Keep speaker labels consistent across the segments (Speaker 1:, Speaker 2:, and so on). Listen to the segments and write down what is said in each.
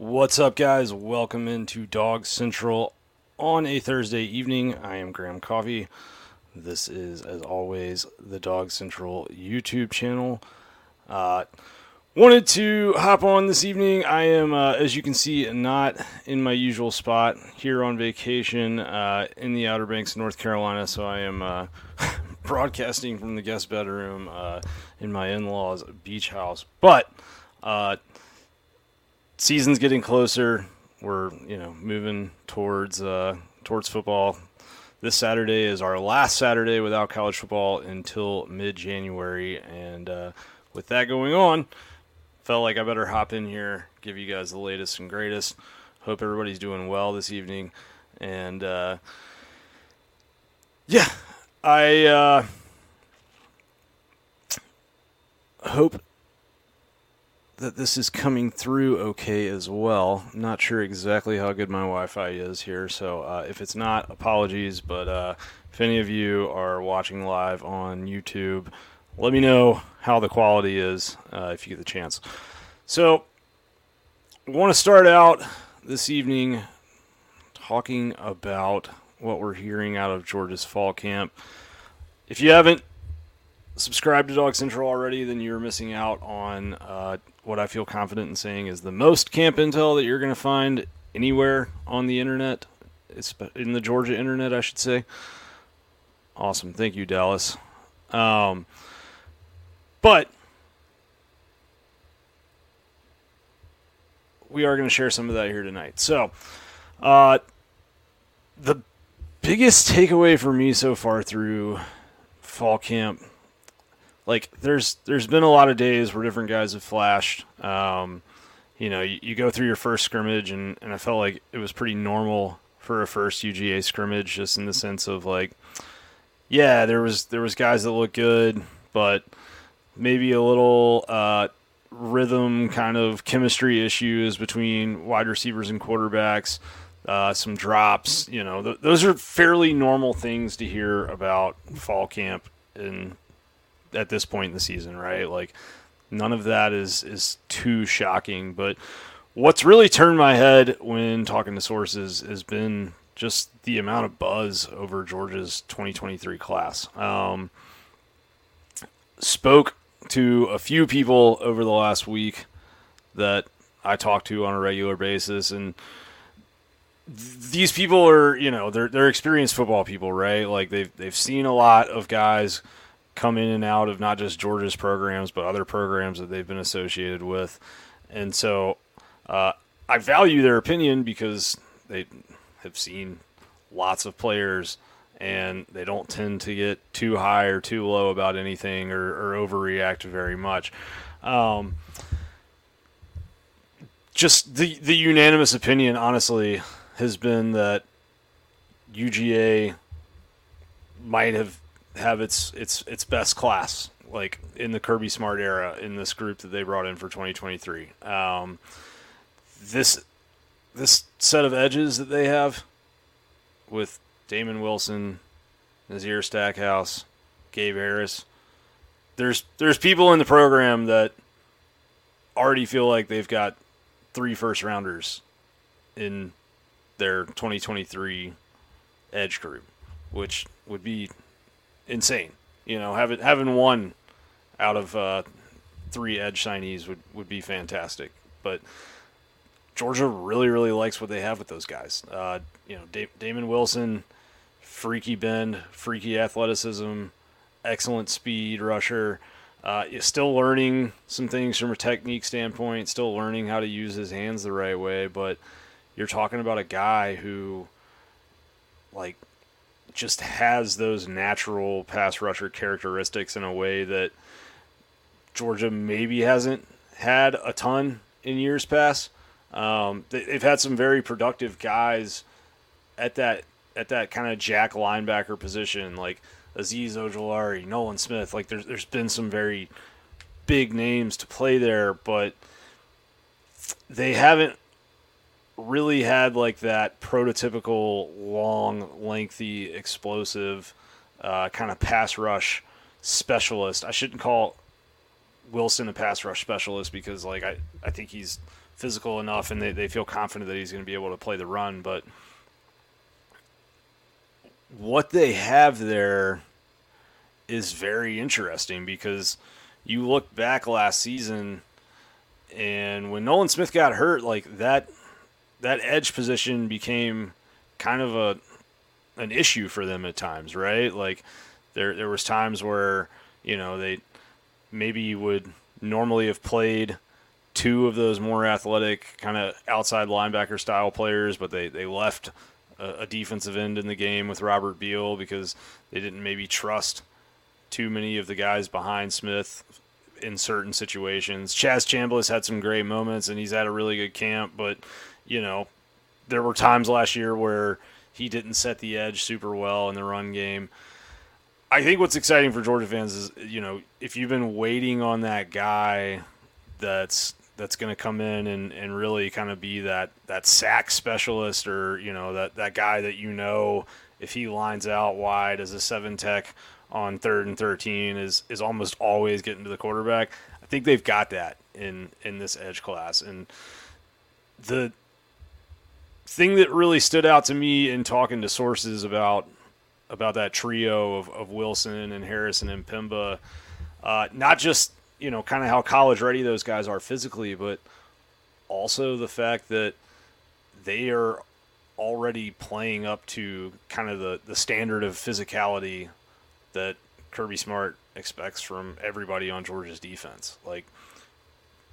Speaker 1: What's up, guys? Welcome into DawgsCentral on a Thursday evening. I am Graham Coffey. This is, as always, the DawgsCentral YouTube channel. Uh, wanted to hop on this evening. I am, uh, as you can see, not in my usual spot here on vacation uh, in the Outer Banks, North Carolina. So I am uh, broadcasting from the guest bedroom uh, in my in-laws' beach house. But uh, season's getting closer. We're you know moving towards uh, towards football. This Saturday is our last Saturday without college football until mid January, and uh, with that going on, felt like I better hop in here, give you guys the latest and greatest. Hope everybody's doing well this evening, and uh, yeah, I uh, hope that this is coming through okay as well. I'm not sure exactly how good my Wi-Fi is here, so uh, if it's not, apologies. But uh, if any of you are watching live on YouTube, let me know how the quality is uh, if you get the chance. So, I want to start out this evening talking about what we're hearing out of Georgia's fall camp. If you haven't subscribed to DawgsCentral already, then you're missing out on uh, what I feel confident in saying is the most camp intel that you're going to find anywhere on the internet. In the Georgia internet, I should say. Awesome. Thank you, Dallas. Um, but we are going to share some of that here tonight. So, uh, the biggest takeaway for me so far through fall camp like there's there's been a lot of days where different guys have flashed. Um, you know, you, you, go through your first scrimmage, and, and I felt like it was pretty normal for a first UGA scrimmage, just in the sense of like, yeah, there was there was guys that looked good, but maybe a little uh, rhythm kind of chemistry issues between wide receivers and quarterbacks. Uh, some drops, you know, th- those are fairly normal things to hear about fall camp in at this point in the season, right? Like none of that is is too shocking. But what's really turned my head when talking to sources has been just the amount of buzz over Georgia's 2023 class. Um, spoke to a few people over the last week that I talk to on a regular basis, and these people are, you know, they're they're experienced football people, right? Like they've they've seen a lot of guys come in and out of not just Georgia's programs, but other programs that they've been associated with. And so uh, I value their opinion because they have seen lots of players and they don't tend to get too high or too low about anything or, or overreact very much. Um, just the, the unanimous opinion, honestly, has been that UGA might have have its its its best class like in the Kirby Smart era in this group that they brought in for 2023. Um, this this set of edges that they have with Damon Wilson, Nazir Stackhouse, Gabe Harris. There's there's people in the program that already feel like they've got three first rounders in their 2023 edge group, which would be insane. You know, having having one out of uh, three edge signees would, would be fantastic. But Georgia really, really likes what they have with those guys. Uh, you know, da- Damon Wilson, freaky bend, freaky athleticism, excellent speed rusher. Uh, still learning some things from a technique standpoint, still learning how to use his hands the right way. But you're talking about a guy who, like, just has those natural pass rusher characteristics in a way that Georgia maybe hasn't had a ton in years past. Um, they've had some very productive guys at that at that kind of jack linebacker position, like Azeez Ojulari, Nolan Smith. Like there's there's been some very big names to play there, but they haven't really had like that prototypical long, lengthy, explosive uh, kind of pass rush specialist. I shouldn't call Wilson a pass rush specialist because like I, I think he's physical enough and they, they feel confident that he's going to be able to play the run. But what they have there is very interesting because you look back last season and when Nolan Smith got hurt, like that that edge position became kind of a an issue for them at times, right? Like there there was times where, you know, they maybe would normally have played two of those more athletic kind of outside linebacker style players, but they, they left a, a, defensive end in the game with Robert Beal because they didn't maybe trust too many of the guys behind Smith in certain situations. Chaz Chambliss had some great moments and he's had a really good camp, but you know, there were times last year where he didn't set the edge super well in the run game. I think what's exciting for Georgia fans is, you know, if you've been waiting on that guy that's that's going to come in and, and really kind of be that, that sack specialist or, you know, that, that guy that you know if he lines out wide as a seven tech on third and 13 is, is almost always getting to the quarterback. I think they've got that in, in this edge class. And the thing that really stood out to me in talking to sources about about that trio of, of Wilson and Harrison and Pimba, uh, not just you know, kind of how college ready those guys are physically, but also the fact that they are already playing up to kind of the, the standard of physicality that Kirby Smart expects from everybody on Georgia's defense. Like,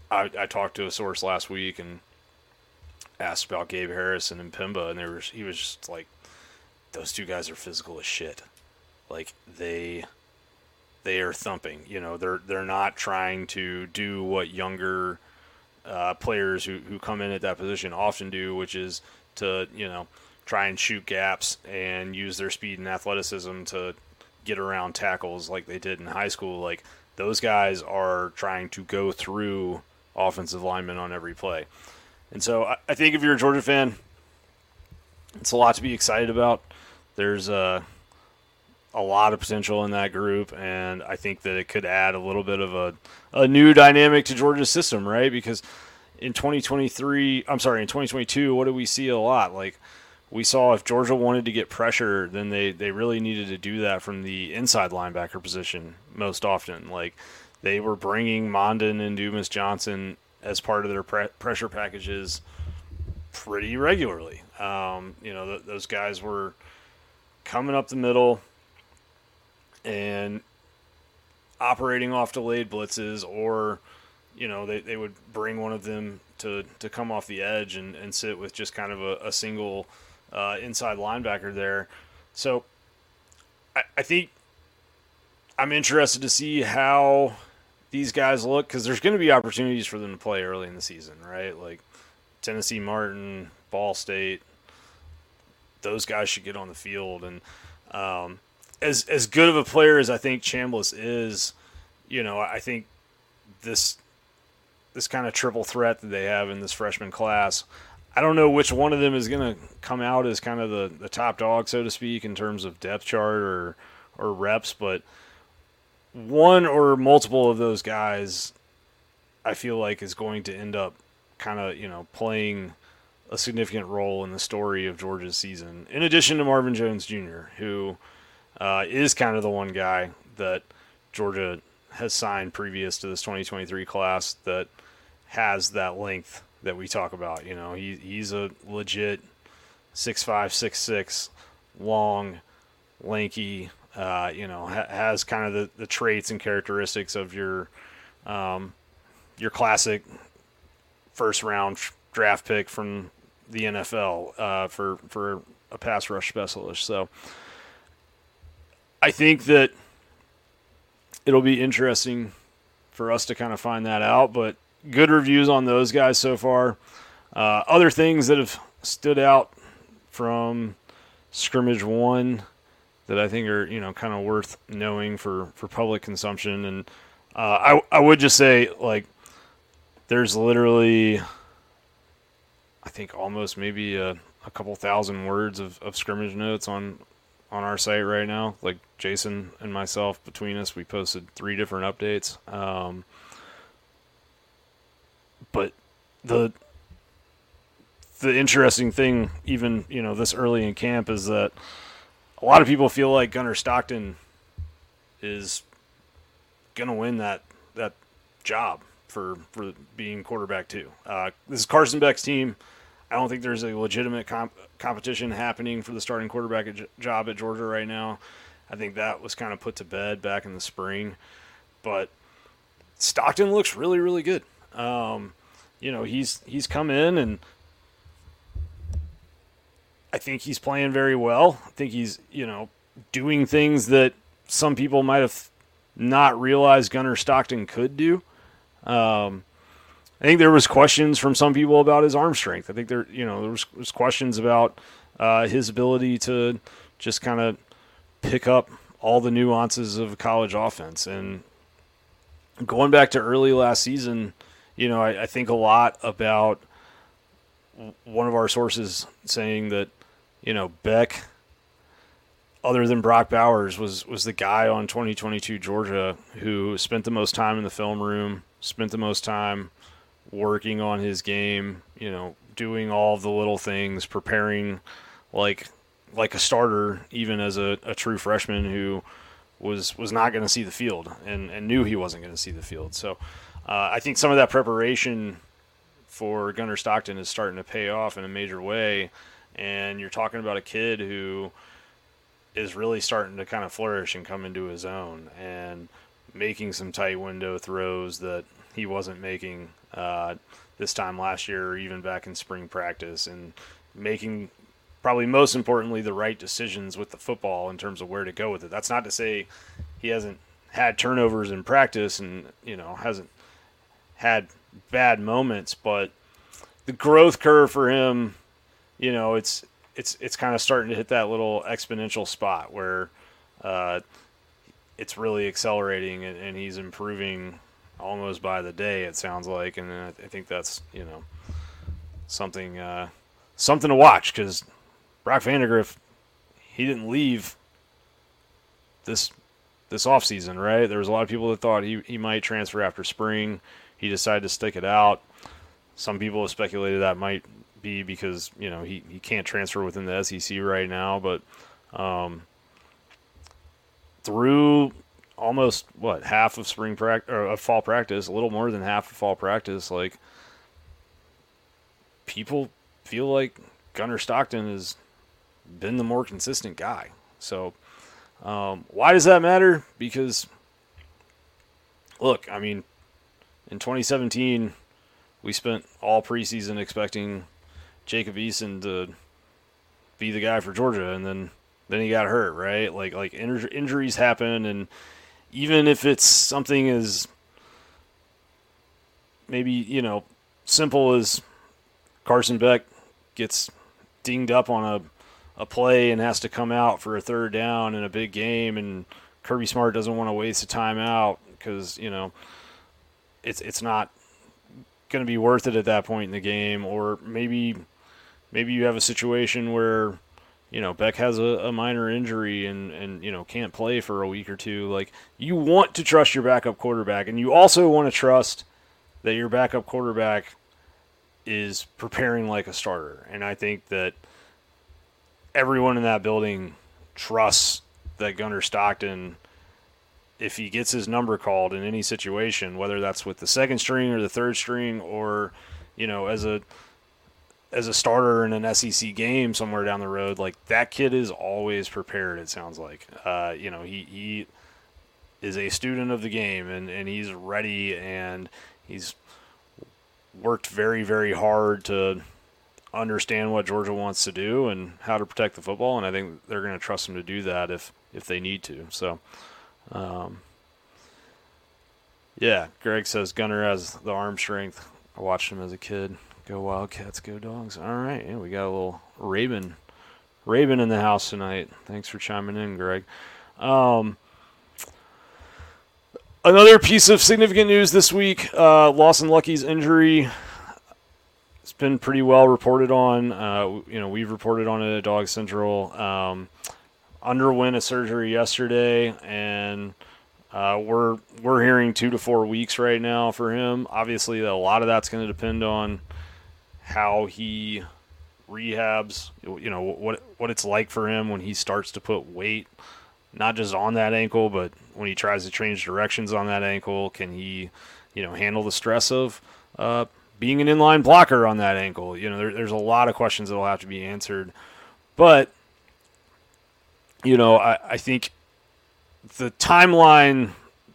Speaker 1: I, I talked to a source last week and asked about Gabe Harrison and M'Pemba, and they were, he was just like, those two guys are physical as shit. Like, they they are thumping. You know, they're they're not trying to do what younger uh, players who, who come in at that position often do, which is to you know try and shoot gaps and use their speed and athleticism to get around tackles like they did in high school. Like those guys are trying to go through offensive linemen on every play. And so I, I think if you're a Georgia fan, it's a lot to be excited about. There's uh, a lot of potential in that group, and I think that it could add a little bit of a, a new dynamic to Georgia's system, right? Because in 2023, I'm sorry, in 2022, what do we see a lot? Like we saw if Georgia wanted to get pressure, then they, they really needed to do that from the inside linebacker position most often. Like they were bringing Mondon and Dumas Johnson as part of their pre- pressure packages pretty regularly. Um, you know, th- those guys were coming up the middle and operating off delayed blitzes or you know they, they would bring one of them to, to come off the edge and, and sit with just kind of a, a single uh, inside linebacker there so I, I think i'm interested to see how these guys look because there's going to be opportunities for them to play early in the season right like tennessee martin ball state those guys should get on the field and um, as as good of a player as I think Chambliss is, you know, I think this this kind of triple threat that they have in this freshman class. I don't know which one of them is going to come out as kind of the, the top dog, so to speak, in terms of depth chart or or reps, but one or multiple of those guys, I feel like is going to end up kind of you know playing a significant role in the story of Georgia's season. In addition to Marvin Jones Jr., who uh, is kind of the one guy that Georgia has signed previous to this 2023 class that has that length that we talk about. You know, he he's a legit six five, six six, long, lanky. Uh, you know, ha- has kind of the, the traits and characteristics of your um, your classic first round draft pick from the NFL uh, for for a pass rush specialist. So I think that it'll be interesting for us to kind of find that out. But good reviews on those guys so far. Uh, other things that have stood out from scrimmage one that I think are you know kind of worth knowing for for public consumption. And uh, I I would just say like there's literally I think almost maybe a, a couple thousand words of, of scrimmage notes on on our site right now. Like Jason and myself, between us, we posted three different updates. Um, but the the interesting thing, even you know this early in camp, is that a lot of people feel like Gunnar Stockton is gonna win that that job for for being quarterback too. Uh, this is Carson Beck's team. I don't think there's a legitimate comp- competition happening for the starting quarterback job at Georgia right now. I think that was kind of put to bed back in the spring, but Stockton looks really really good. Um, you know he's he's come in and I think he's playing very well. I think he's you know doing things that some people might have not realized Gunnar Stockton could do. Um, I think there was questions from some people about his arm strength. I think there, you know, there was, was questions about uh, his ability to just kind of pick up all the nuances of college offense. And going back to early last season, you know, I, I think a lot about one of our sources saying that, you know, Beck other than Brock Bowers, was was the guy on 2022 Georgia who spent the most time in the film room, spent the most time working on his game, you know, doing all the little things, preparing like like a starter, even as a, a true freshman who was was not going to see the field and, and knew he wasn't going to see the field. So uh, I think some of that preparation for Gunnar Stockton is starting to pay off in a major way. And you're talking about a kid who – is really starting to kind of flourish and come into his own and making some tight window throws that he wasn't making uh, this time last year or even back in spring practice and making probably most importantly the right decisions with the football in terms of where to go with it. That's not to say he hasn't had turnovers in practice and you know hasn't had bad moments, but the growth curve for him, you know, it's it's it's kind of starting to hit that little exponential spot where uh, it's really accelerating and, and, he's improving almost by the day. It sounds like, and I, I think that's you know something uh, something to watch because Brock Vandagriff he didn't leave this this offseason, right? There was a lot of people that thought he, he might transfer after spring. He decided to stick it out. Some people have speculated that might be because you know he, he can't transfer within the SEC right now, but um, through almost what half of spring practice or of fall practice, a little more than half of fall practice, like people feel like Gunnar Stockton has been the more consistent guy. So um, why does that matter? Because look, I mean, in 2017, we spent all preseason expecting Jacob Eason to be the guy for Georgia, and then then he got hurt, right? Like like injuries happen, and even if it's something as maybe you know simple as Carson Beck gets dinged up on a a play and has to come out for a third down in a big game, and Kirby Smart doesn't want to waste a timeout because you know it's it's not going to be worth it at that point in the game, or maybe maybe you have a situation where you know Beck has a, a, minor injury and and you know can't play for a week or two. Like you want to trust your backup quarterback, and you also want to trust that your backup quarterback is preparing like a starter. And I think that everyone in that building trusts that Gunnar Stockton, if he gets his number called in any situation, whether that's with the second string or the third string, or you know as a as a starter in an SEC game somewhere down the road, like that kid is always prepared. It sounds like, uh, you know, he he is a student of the game and and he's ready and he's worked very very hard to understand what Georgia wants to do and how to protect the football. And I think they're going to trust him to do that if if they need to. So. Um, yeah, Greg says Gunnar has the arm strength. I watched him as a kid. Go Wildcats, go Dogs. All right, yeah, we got a little Raven, Raven in the house tonight. Thanks for chiming in, Greg. Um, another piece of significant news this week: uh, Lawson Luckie's injury. It's been pretty well reported on. Uh, you know, we've reported on it at DawgsCentral. Um, underwent a surgery yesterday, and uh, we're we're hearing two to four weeks right now for him. Obviously, a lot of that's going to depend on how he rehabs, you know what what it's like for him when he starts to put weight, not just on that ankle, but when he tries to change directions on that ankle. Can he, you know, handle the stress of uh, being an inline blocker on that ankle? You know, there, there's a lot of questions that will have to be answered, but you know, I, I think the timeline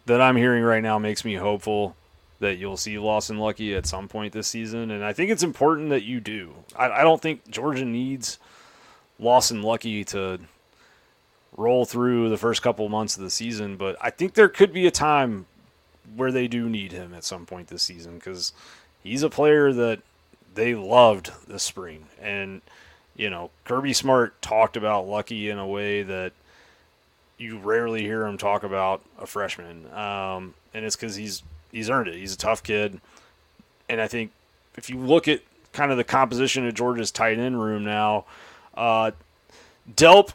Speaker 1: that I'm hearing right now makes me hopeful that you'll see Lawson Luckie at some point this season, and I think it's important that you do. I, I don't think Georgia needs Lawson Luckie to roll through the first couple months of the season, but I think there could be a time where they do need him at some point this season because he's a player that they loved this spring, and you know Kirby Smart talked about Luckie in a way that you rarely hear him talk about a freshman, um, and it's because he's he's earned it. He's a tough kid, and I think if you look at kind of the composition of Georgia's tight end room now, uh, Delp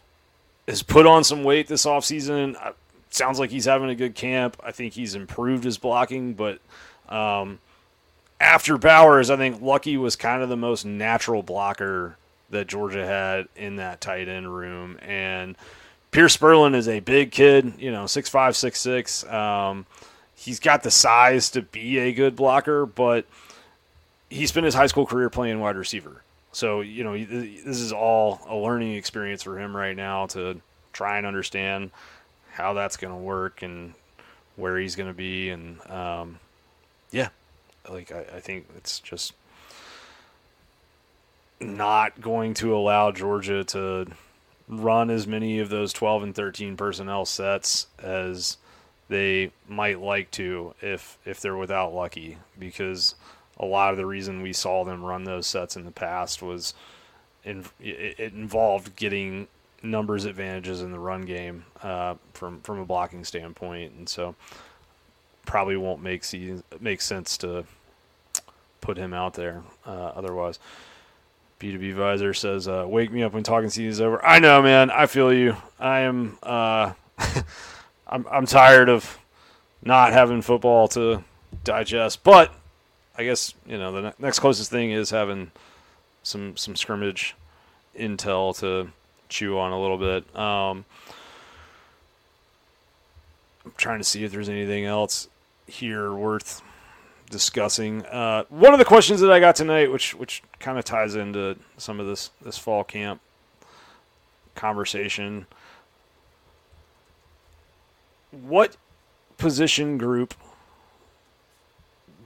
Speaker 1: has put on some weight this offseason. Uh, sounds like he's having a good camp. I think he's improved his blocking, but um, after Bowers, I think Luckie was kind of the most natural blocker that Georgia had in that tight end room, and Pearce Spurlin is a big kid, you know, six five, six six. Um, he's got the size to be a good blocker, but he spent his high school career playing wide receiver. So, you know, this is all a learning experience for him right now to try and understand how that's going to work and where he's going to be. And, um, yeah, like, I, I think it's just not going to allow Georgia to run as many of those 12 and 13 personnel sets as they might like to if if they're without Luckie because a lot of the reason we saw them run those sets in the past was in, it, involved getting numbers advantages in the run game uh, from from a blocking standpoint, and so probably won't make see, make sense to put him out there uh, otherwise. B2B Visor says, uh, "Wake me up when talking season's over." I know, man. I feel you. I am. I'm I'm tired of not having football to digest. But I guess you know the ne- next closest thing is having some some scrimmage intel to chew on a little bit. Um, I'm trying to see if there's anything else here worth discussing. Uh, one of the questions that I got tonight, which which kind of ties into some of this this fall camp conversation, what position group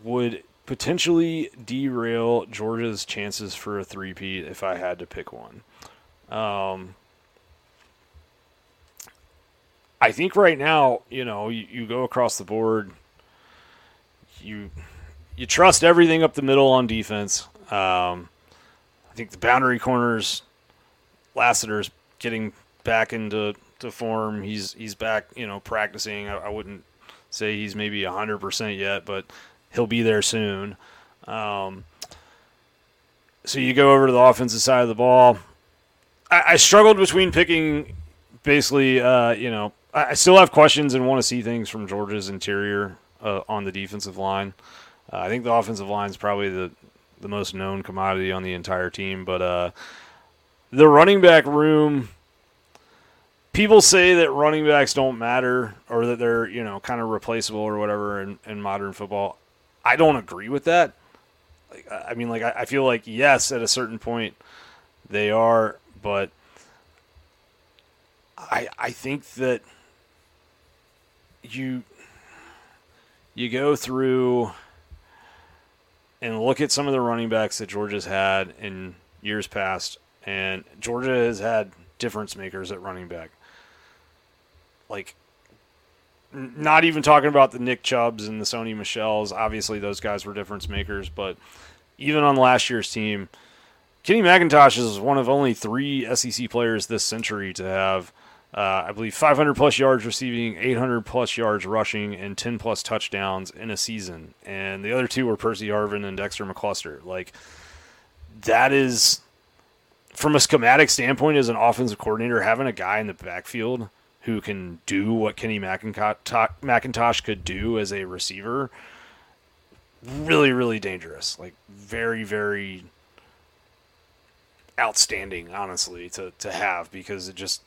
Speaker 1: would potentially derail Georgia's chances for a three-peat if I had to pick one? Um, I think right now, you know, you, you go across the board, you you trust everything up the middle on defense. Um, I think the boundary corners, Lassiter's getting back into to form. He's he's back, you know, practicing. I, I wouldn't say he's maybe hundred percent yet, but he'll be there soon. Um, so you go over to the offensive side of the ball. I, I struggled between picking basically, uh, you know, I, I, still have questions and want to see things from Georgia's interior uh, on the defensive line. Uh, I think the offensive line is probably the the most known commodity on the entire team, but uh, the running back room people say that running backs don't matter or that they're you know kind of replaceable or whatever in, in modern football. I don't agree with that. Like, i mean like I, I feel like yes at a certain point they are but i i think that you you go through and look at some of the running backs that georgia's had in years past and georgia has had difference makers at running back like not even talking about the Nick Chubbs and the Sony Michels. Obviously, those guys were difference makers, but even on last year's team, Kenny McIntosh is one of only three SEC players this century to have, uh, I believe, 500 plus yards receiving, 800 plus yards rushing, and 10 plus touchdowns in a season. And the other two were Percy Harvin and Dexter McCluster. Like, that is, from a schematic standpoint, as an offensive coordinator, having a guy in the backfield – who can do what Kenny McIntosh could do as a receiver, really, really dangerous. Like very, very outstanding, honestly, to, to have because it just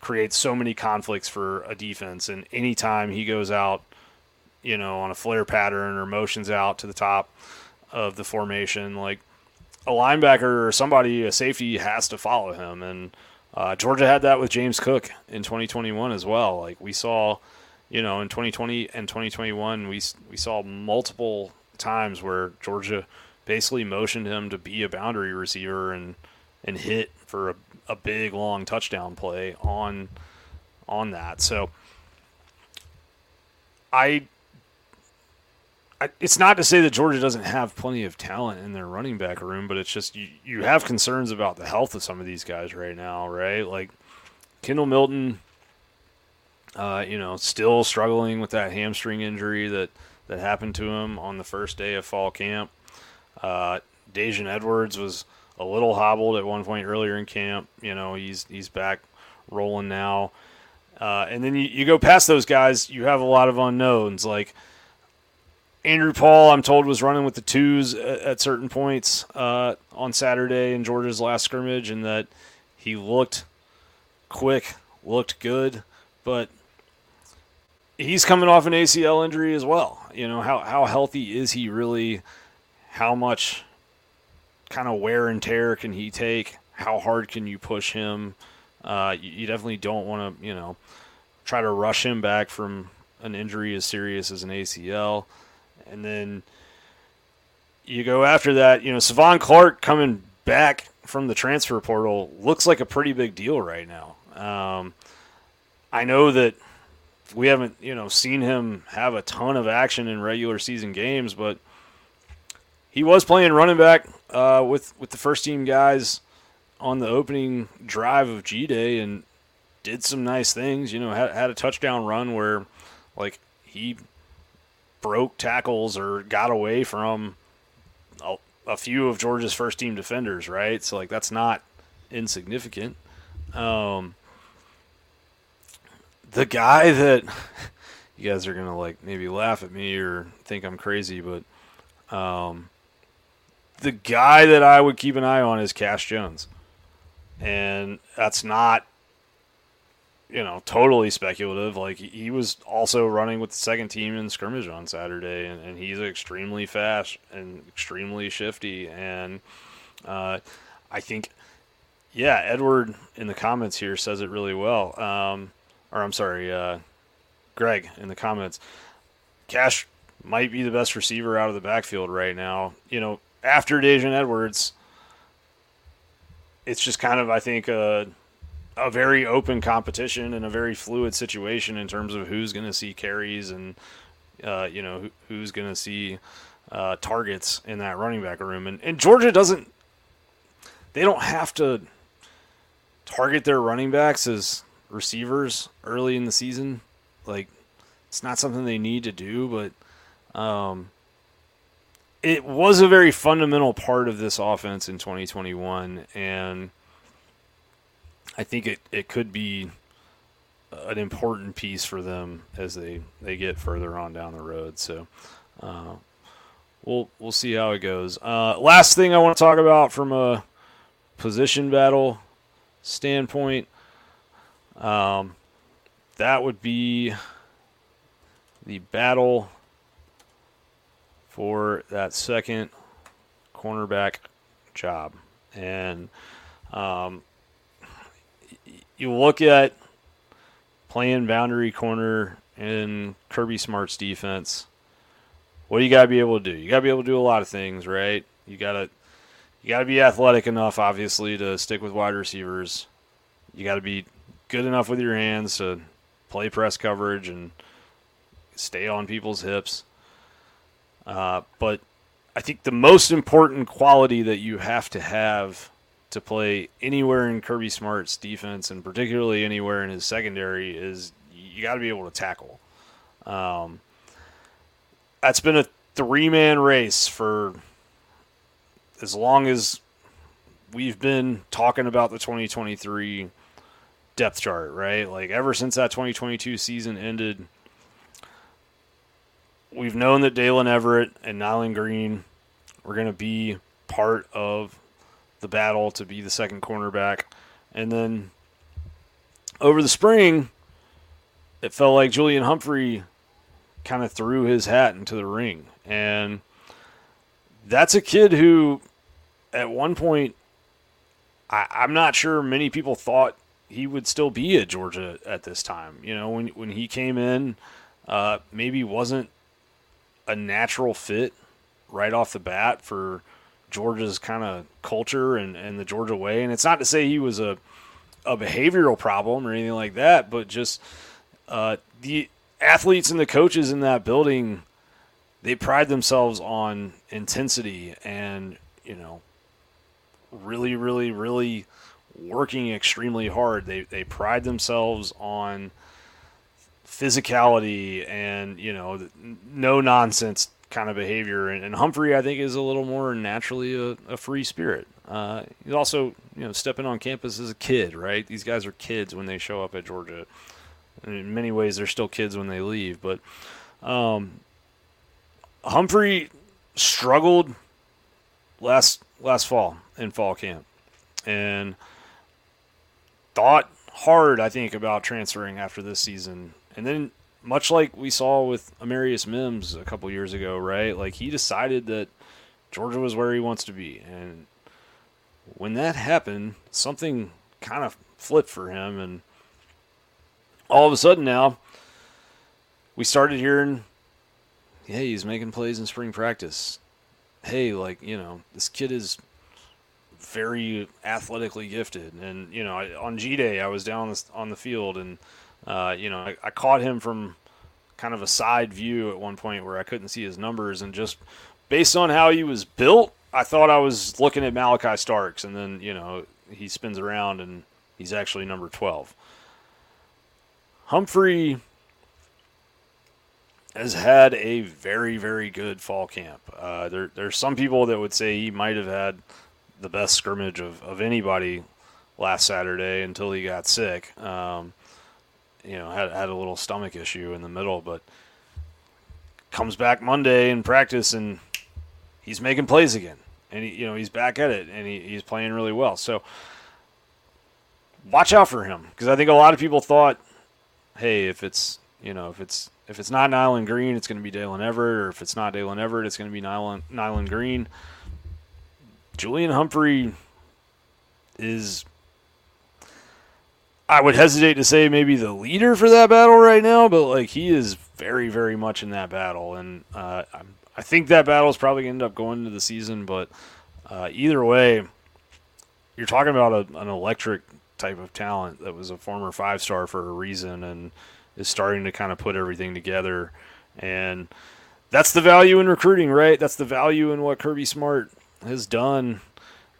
Speaker 1: creates so many conflicts for a defense. And anytime he goes out, you know, on a flare pattern or motions out to the top of the formation, like a linebacker or somebody, a safety has to follow him. And uh, Georgia had that with James Cook in 2021 as well. Like we saw, you know, in 2020 and 2021, we we saw multiple times where Georgia basically motioned him to be a boundary receiver and and hit for a, a big long touchdown play on on that. So I, It's not to say that Georgia doesn't have plenty of talent in their running back room, but it's just you, you have concerns about the health of some of these guys right now, right? Like Kendall Milton, uh, you know, still struggling with that hamstring injury that that happened to him on the first day of fall camp. Uh, Daijun Edwards was a little hobbled at one point earlier in camp. You know, he's he's back rolling now. Uh, and then you, you go past those guys, you have a lot of unknowns. Like Andrew Paul, I'm told, was running with the twos at, at certain points uh, on Saturday in Georgia's last scrimmage, and that he looked quick, looked good, but he's coming off an ACL injury as well. You know, how, how healthy is he really? How much kind of wear and tear can he take? How hard can you push him? Uh, you, you, definitely don't want to, you know, try to rush him back from an injury as serious as an ACL. And then you go after that, you know, Savon Clark coming back from the transfer portal looks like a pretty big deal right now. Um, I know that we haven't, you know, seen him have a ton of action in regular season games, but he was playing running back uh, with with the first team guys on the opening drive of G Day and did some nice things. You know, had had a touchdown run where like he broke tackles or got away from a, a few of Georgia's first team defenders, right? So like that's not insignificant. Um, the guy that you guys are gonna like maybe laugh at me or think I'm crazy, but um, the guy that I would keep an eye on is Cash Jones. And that's not, you know, totally speculative. Like, he was also running with the second team in scrimmage on Saturday, and, and he's extremely fast and extremely shifty. And uh, I think, yeah, Edward in the comments here says it really well. Um, or I'm sorry, uh, Greg in the comments. Cash might be the best receiver out of the backfield right now. You know, after Daijun Edwards, it's just kind of I think a a very open competition and a very fluid situation in terms of who's going to see carries and uh, you know who, who's going to see uh, targets in that running back room. And, and Georgia doesn't they don't have to target their running backs as receivers early in the season. Like it's not something they need to do, but um, it was a very fundamental part of this offense in 2021, and I think it, it could be an important piece for them as they, they get further on down the road. So uh, we'll we'll see how it goes. Uh, last thing I want to talk about from a position battle standpoint, um, that would be the battle for that second cornerback job. And um, you look at playing boundary corner in Kirby Smart's defense. What do you got to be able to do? You got to be able to do a lot of things, right? You got to you got to be athletic enough, obviously, to stick with wide receivers. You got to be good enough with your hands to play press coverage and stay on people's hips. Uh, but I think the most important quality that you have to have to play anywhere in Kirby Smart's defense, and particularly anywhere in his secondary, is you got to be able to tackle. Um, that's been a three man race for as long as we've been talking about the 2023 depth chart, right? Like ever since that 2022 season ended, we've known that Daylen Everett and Nyland Green were going to be part of the battle to be the second cornerback. And then over the spring, it felt like Julian Humphrey kind of threw his hat into the ring. And that's a kid who, at one point, I, I'm not sure many people thought he would still be at Georgia at this time. You know, when when he came in, uh, maybe wasn't a natural fit right off the bat for Georgia's kind of culture and, and the Georgia way. And it's not to say he was a a behavioral problem or anything like that, but just uh, the athletes and the coaches in that building they pride themselves on intensity and you know really really really working extremely hard they they pride themselves on physicality and you know no nonsense kind of behavior. And, and Humphrey I think is a little more naturally a, a free spirit. Uh, he's also you know stepping on campus as a kid right? These guys are kids when they show up at Georgia. And in many ways they're still kids when they leave. But um, Humphrey struggled last last fall in fall camp, and thought hard, I think, about transferring after this season. And then, much like we saw with Amarius Mims a couple years ago, right? Like he decided that Georgia was where he wants to be, and when that happened, something kind of flipped for him, and all of a sudden now we started hearing hey, he's making plays in spring practice. Hey, like, you know, this kid is very athletically gifted. And, you know, on G Day, I was down on the field and, uh, you know, I, I caught him from kind of a side view at one point where I couldn't see his numbers. And just based on how he was built, I thought I was looking at Malachi Starks. And then, you know, he spins around and he's actually number 12. Humphrey has had a very, very good fall camp. Uh, there, there's some people that would say he might have had the best scrimmage of, of anybody last Saturday until he got sick. Um, you know, had had a little stomach issue in the middle, but comes back Monday in practice and he's making plays again, and he, you know he's back at it and he, he's playing really well. So watch out for him because I think a lot of people thought, hey, if it's you know if it's if it's not Nyland Green, it's going to be Daylen Everett, or if it's not Daylen Everett, it's going to be Nyland, Nyland Green. Julian Humphrey is, I would hesitate to say maybe the leader for that battle right now, but like he is very, very much in that battle, and uh, i think that battle is probably going to end up going into the season. But uh, either way, you're talking about a, an electric type of talent that was a former five star for a reason, and is starting to kind of put everything together. And that's the value in recruiting, right? That's the value in what Kirby Smart has done.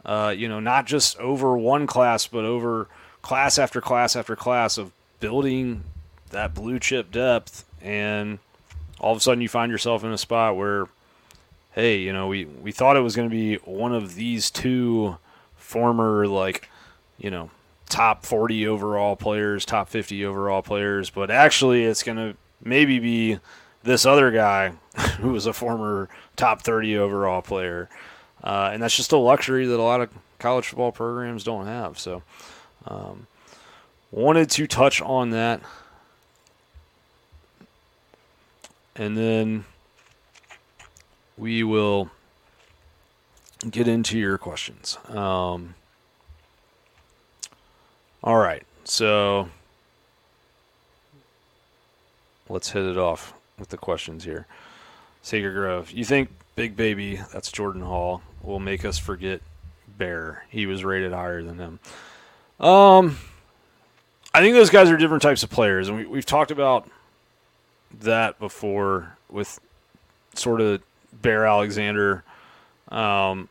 Speaker 1: Uh, you know, not just over one class, but over class after class after class of building that blue chip depth. And all of a sudden, you find yourself in a spot where, hey, you know, we, we thought it was going to be one of these two former, like, you know, top 40 overall players, top 50 overall players, but actually it's going to maybe be this other guy who was a former top 30 overall player. Uh, and that's just a luxury that a lot of college football programs don't have. So, um, wanted to touch on that. And then we will get into your questions. Um, all right. So let's hit it off with the questions here. Sacred Grove, you think Big Baby, that's Jordan Hall, will make us forget Bear? He was rated higher than him. Um, I think those guys are different types of players, and we, we've talked about that before with sort of Bear Alexander. Um,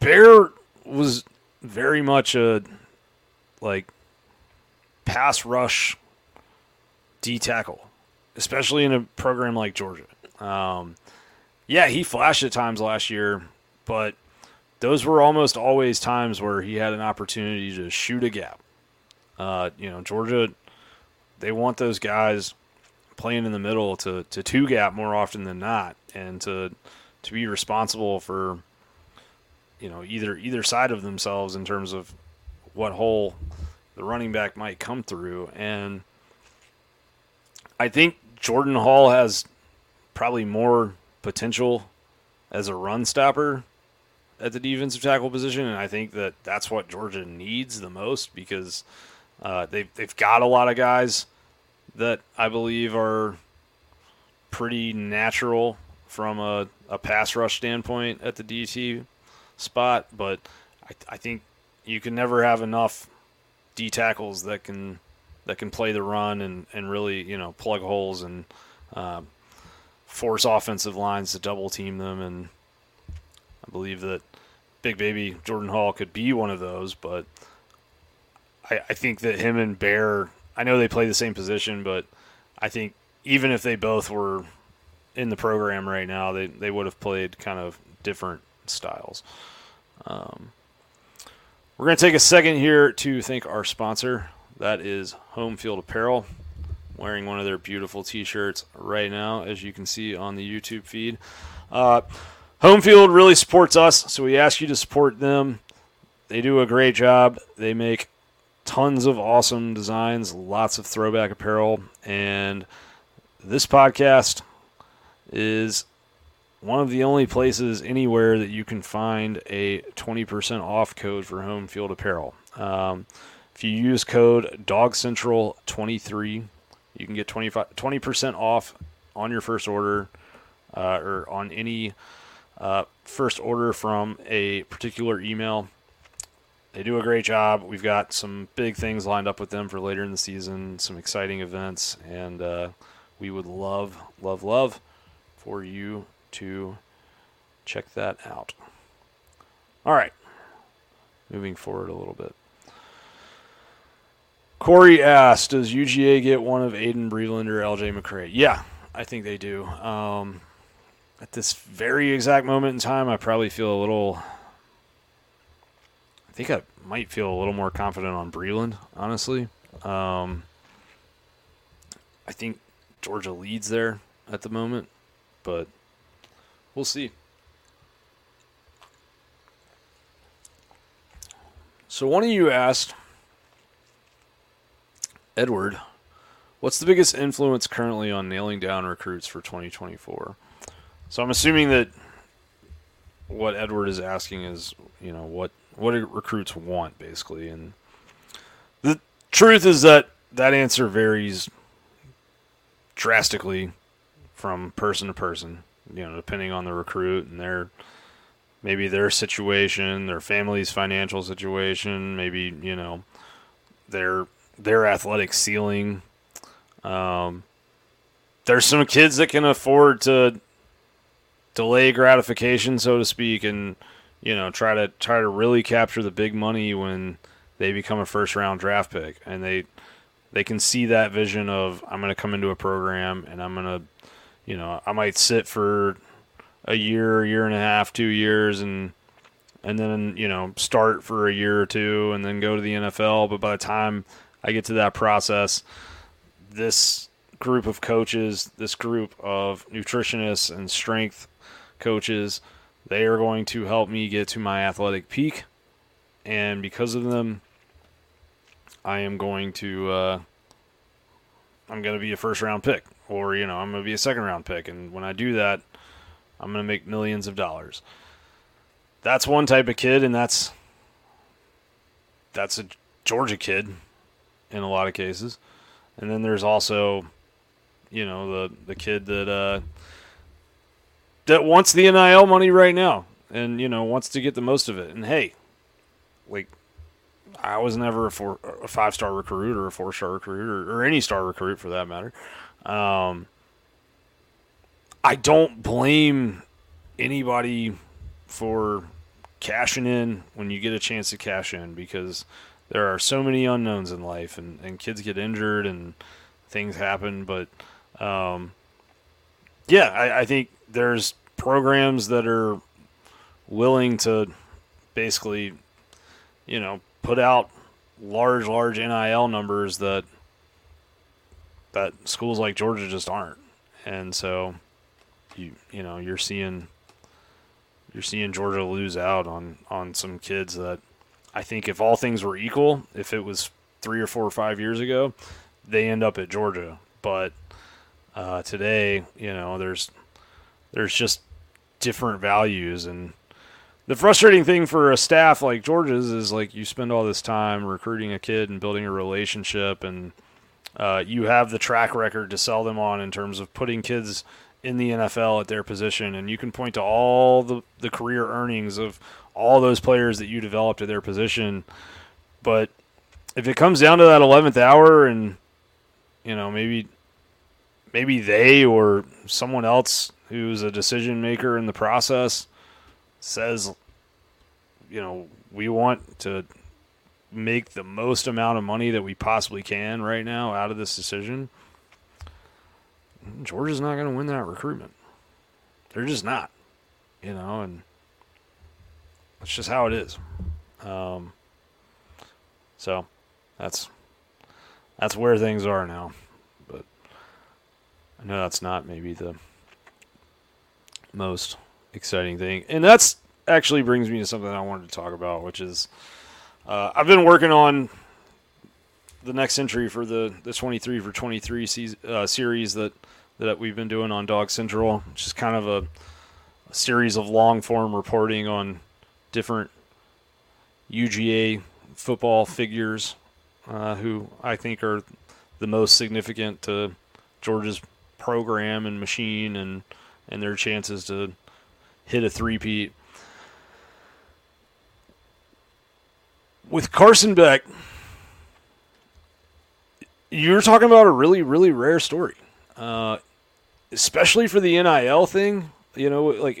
Speaker 1: Bear was very much a like pass rush D tackle, especially in a program like Georgia. Um, yeah, he flashed at times last year, but those were almost always times where he had an opportunity to shoot a gap. Uh, you know, Georgia, they want those guys playing in the middle to, to two gap more often than not, and to to be responsible for you know either either side of themselves in terms of what hole the running back might come through, and I think Jordan Hall has probably more potential as a run stopper at the defensive tackle position, and I think that that's what Georgia needs the most because uh, they've they've got a lot of guys that I believe are pretty natural from a, a pass rush standpoint at the DT spot, but I, I think you can never have enough D tackles that can that can play the run and, and really you know plug holes and um, force offensive lines to double team them and I believe that big baby Jordan Hall could be one of those, but I, I think that him and Bear I know they play the same position, but I think even if they both were in the program right now, they, they would have played kind of different styles. Um, we're going to take a second here to thank our sponsor. That is Home Field Apparel. Wearing one of their beautiful t shirts right now, as you can see on the YouTube feed. Uh, Home Field really supports us, so we ask you to support them. They do a great job. They make tons of awesome designs, lots of throwback apparel, and this podcast is one of the only places anywhere that you can find a 20% off code for home field apparel. Um, if you use code DawgsCentral23, you can get 25, 20% off on your first order uh, or on any uh, first order from a particular email. They do a great job. We've got some big things lined up with them for later in the season, some exciting events, and uh, we would love, love, love for you to check that out. All right, moving forward a little bit. Corey asked, "Does UGA get one of Aiden Breland or LJ McCray?" Yeah, I think they do. Um, at this very exact moment in time, I probably feel a little I think I might feel a little more confident on Breland, honestly. Um, I think Georgia leads there at the moment, but we'll see. So one of you asked, Edward, what's the biggest influence currently on nailing down recruits for 2024? So I'm assuming that what Edward is asking is, you know, what what do recruits want basically? And the truth is that that answer varies drastically from person to person you know depending on the recruit and their maybe their situation their family's financial situation maybe you know their their athletic ceiling. Um, there's some kids that can afford to delay gratification so to speak and you know, try to try to really capture the big money when they become a first round draft pick, and they they can see that vision of I'm going to come into a program and I'm going to, you know, I might sit for a year, year and a half, two years, and and then you know start for a year or two, and then go to the NFL. But by the time I get to that process, this group of coaches, this group of nutritionists and strength coaches they are going to help me get to my athletic peak, and because of them, I am going to uh, I'm going to be a first round pick, or you know I'm going to be a second round pick, and when I do that, I'm going to make millions of dollars. That's one type of kid, and that's that's a Georgia kid in a lot of cases, and then there's also you know the the kid that uh, that wants the NIL money right now and you know wants to get the most of it. And hey, like I was never a four a five star recruit or a four star recruit or, or, any star recruit for that matter. Um, I don't blame anybody for cashing in when you get a chance to cash in because there are so many unknowns in life and, and kids get injured and things happen. But um, yeah, I, I think there's programs that are willing to basically, you know, put out large, large NIL numbers that that schools like Georgia just aren't. And so you you know, you're seeing you're seeing Georgia lose out on on some kids that I think if all things were equal, if it was three or four or five years ago, they end up at Georgia. But uh, today, you know, there's there's just different values. And the frustrating thing for a staff like Georgia's is like you spend all this time recruiting a kid and building a relationship and uh, you have the track record to sell them on in terms of putting kids in the NFL at their position. And you can point to all the, the career earnings of all those players that you developed at their position. But if it comes down to that 11th hour and you know maybe maybe they or someone else who's a decision maker in the process says, you know, we want to make the most amount of money that we possibly can right now out of this decision, Georgia's not going to win that recruitment. They're just not, you know, and that's just how it is. Um, so that's that's where things are now. But I know that's not maybe the most exciting thing. And that's actually brings me to something I wanted to talk about, which is uh, I've been working on the next entry for the, the 23 for 23 season, uh, series that, that we've been doing on DawgsCentral, which is kind of a, a series of long form reporting on different UGA football figures uh, who I think are the most significant to Georgia's program and machine and, and their chances to hit a three-peat. With Carson Beck, you're talking about a really, really rare story, uh, especially for the NIL thing. You know, like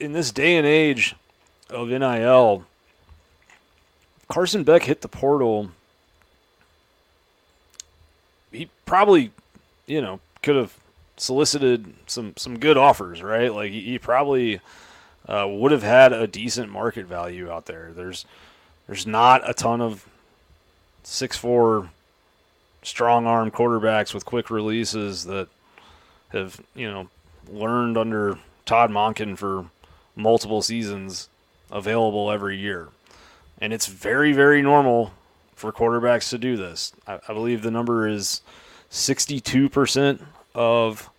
Speaker 1: in this day and age of NIL, Carson Beck hit the portal. He probably, you know, could have solicited some some good offers, right? Like he probably uh, would have had a decent market value out there. There's there's not a ton of six four strong arm quarterbacks with quick releases that have you know learned under Todd Monken for multiple seasons available every year, and it's very very normal for quarterbacks to do this. I, I believe the number is sixty two percent of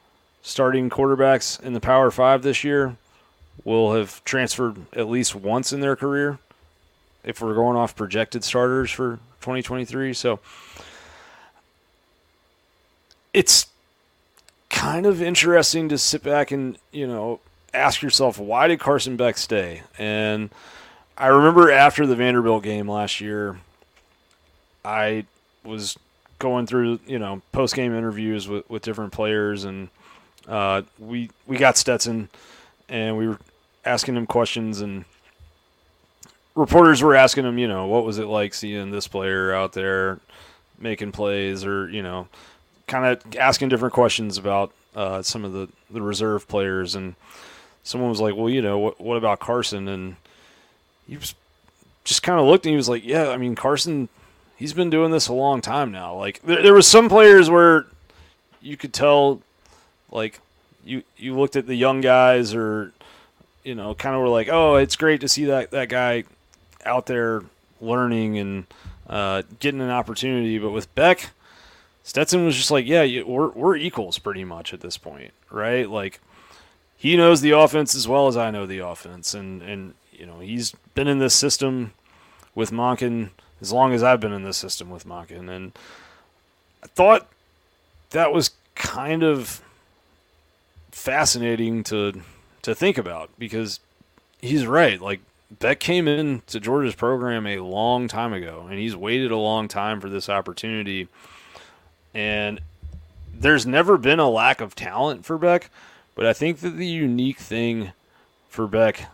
Speaker 1: starting quarterbacks in the Power Five this year will have transferred at least once in their career if we're going off projected starters for 2023. So it's kind of interesting to sit back and, you know, ask yourself, why did Carson Beck stay? And I remember after the Vanderbilt game last year, I was going through you know post game interviews with, with different players, and uh, we we got Stetson, and we were asking him questions, and reporters were asking him, you know, what was it like seeing this player out there making plays, or you know, kind of asking different questions about uh, some of the the reserve players, and someone was like, well, you know, what what about Carson? And he was just kind of looked and he was like, yeah, I mean Carson he's been doing this a long time now. Like there, there was some players where you could tell, like you you looked at the young guys or you know kind of were like, oh, it's great to see that that guy out there learning and uh, getting an opportunity. But with Beck, Stetson was just like, yeah, we're we're equals pretty much at this point, right? Like he knows the offense as well as I know the offense, and and you know he's been in this system with Monken – as long as I've been in this system with Monken. And I thought that was kind of fascinating to to think about because he's right. Like Beck came into Georgia's program a long time ago, and he's waited a long time for this opportunity. And there's never been a lack of talent for Beck, but I think that the unique thing for Beck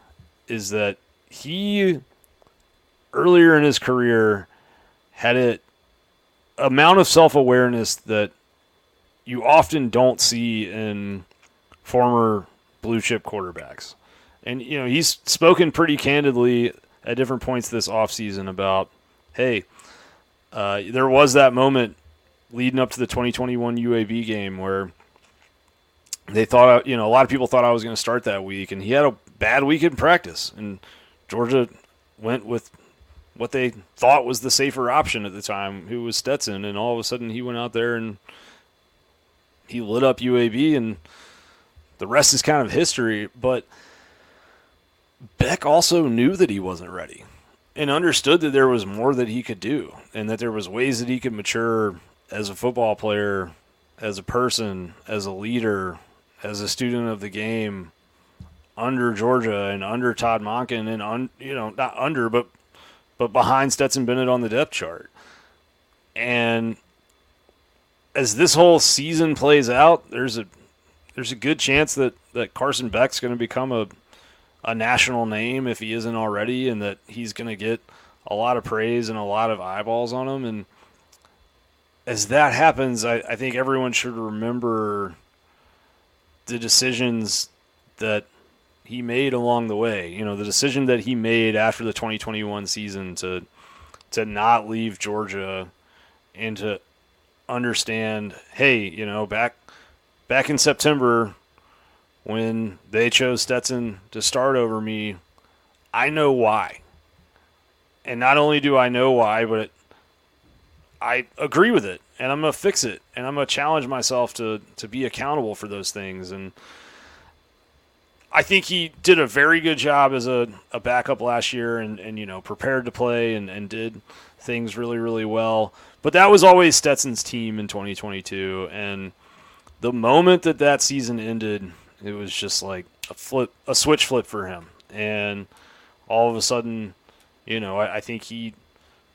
Speaker 1: is that he earlier in his career had a amount of self awareness that you often don't see in former blue chip quarterbacks. And you know, he's spoken pretty candidly at different points this offseason about, hey, uh, there was that moment leading up to the 2021 UAB game where they thought, you know, a lot of people thought I was going to start that week, and he had a bad week in practice, and Georgia went with what they thought was the safer option at the time, who was Stetson, and all of a sudden he went out there and he lit up UAB, and the rest is kind of history. But Beck also knew that he wasn't ready and understood that there was more that he could do and that there was ways that he could mature as a football player, as a person, as a leader, as a student of the game under Georgia and under Todd Monken and un, you know not under but but behind Stetson Bennett on the depth chart. And as this whole season plays out, there's a there's a good chance that, that Carson Beck's going to become a a national name if he isn't already, and that he's going to get a lot of praise and a lot of eyeballs on him. And as that happens, I, I think everyone should remember the decisions that he made along the way. You know, the decision that he made after the 2021 season to to not leave Georgia and to understand, hey, you know, back back in September when they chose Stetson to start over me, I know why. And not only do I know why, but it, I agree with it and I'm going to fix it and I'm going to challenge myself to to be accountable for those things and I think he did a very good job as a, a backup last year and, and you know prepared to play and, and did things really really well. But that was always Stetson's team in 2022, and the moment that that season ended, it was just like a flip, a switch flip for him, and all of a sudden, you know, I, I think he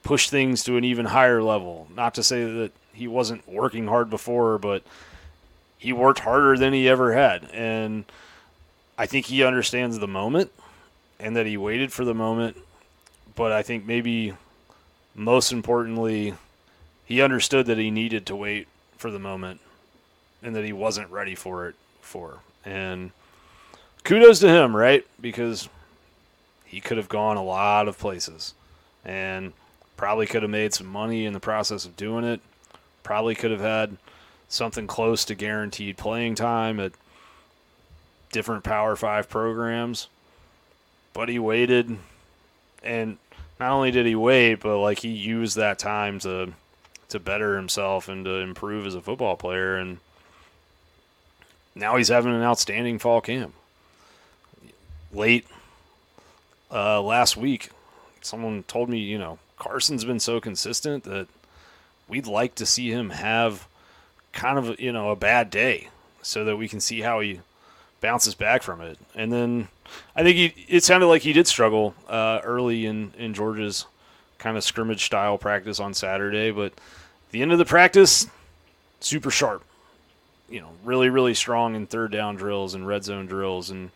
Speaker 1: pushed things to an even higher level. Not to say that he wasn't working hard before, but he worked harder than he ever had, and I think he understands the moment and that he waited for the moment. But I think maybe most importantly, he understood that he needed to wait for the moment and that he wasn't ready for it for. And kudos to him, right? Because he could have gone a lot of places and probably could have made some money in the process of doing it. Probably could have had something close to guaranteed playing time at different Power Five programs, but he waited, and not only did he wait, but like he used that time to to better himself and to improve as a football player, and now he's having an outstanding fall camp. Late uh, last week, someone told me, you know, Carson's been so consistent that we'd like to see him have kind of you know a bad day so that we can see how he bounces back from it. And then I think he, it sounded like he did struggle uh, early in, in Georgia's kind of scrimmage style practice on Saturday, but the end of the practice, super sharp. You know, really, really strong in third down drills and red zone drills. And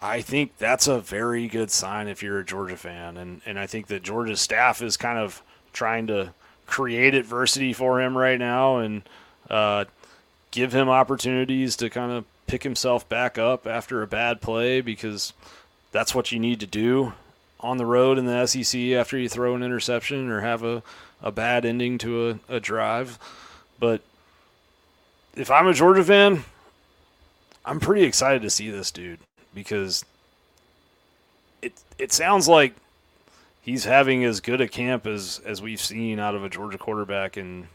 Speaker 1: I think that's a very good sign if you're a Georgia fan. And, and I think that Georgia's staff is kind of trying to create adversity for him right now and uh, give him opportunities to kind of pick himself back up after a bad play because that's what you need to do on the road in the SEC after you throw an interception or have a, a bad ending to a, a drive. But if I'm a Georgia fan, I'm pretty excited to see this dude because it it sounds like he's having as good a camp as, as we've seen out of a Georgia quarterback in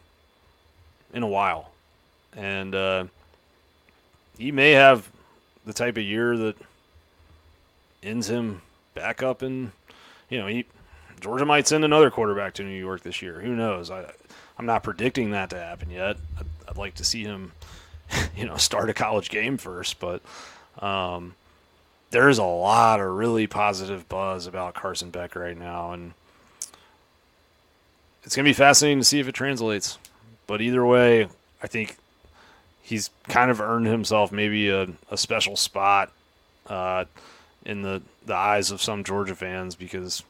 Speaker 1: in a while. And uh, he may have the type of year that ends him back up in, you know, he Georgia might send another quarterback to New York this year. Who knows? I, I'm not predicting that to happen yet. I'd, I'd like to see him, you know, start a college game first, but um, there's a lot of really positive buzz about Carson Beck right now, and it's gonna be fascinating to see if it translates. But either way, I think he's kind of earned himself maybe a, a special spot uh, in the, the eyes of some Georgia fans because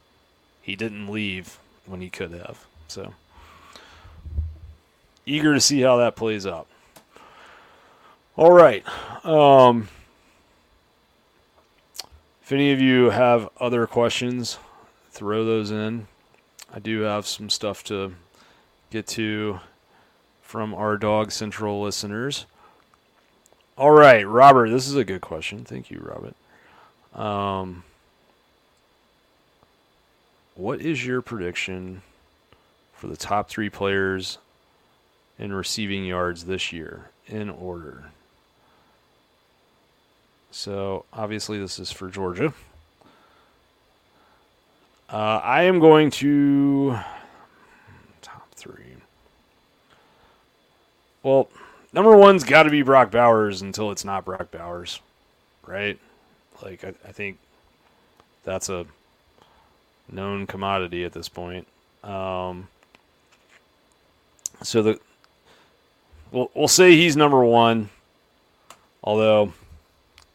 Speaker 1: he didn't leave when he could have. So eager to see how that plays out. All right. Um, if any of you have other questions, throw those in. I do have some stuff to get to from our DawgsCentral listeners. All right, Robert, this is a good question. Thank you, Robert. Um, what is your prediction for the top three players in receiving yards this year in order? So obviously this is for Georgia. Uh, I am going to top three. Well, number one's got to be Brock Bowers until it's not Brock Bowers, right? Like I, I think that's a known commodity at this point. Um, so the we'll we'll say he's number one, although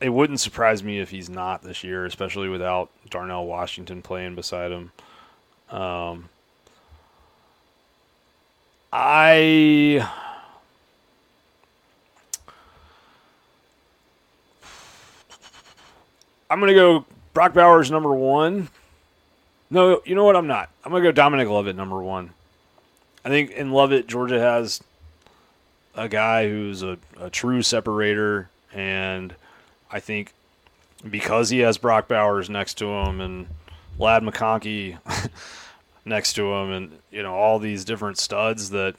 Speaker 1: it wouldn't surprise me if he's not this year, especially without Darnell Washington playing beside him. Um, I I'm gonna go Brock Bowers number one. No, you know what? I'm not. I'm gonna go Dominic Lovett number one. I think in Lovett, Georgia has a guy who's a, a true separator, and I think because he has Brock Bowers next to him and Ladd McConkey next to him, and you know all these different studs that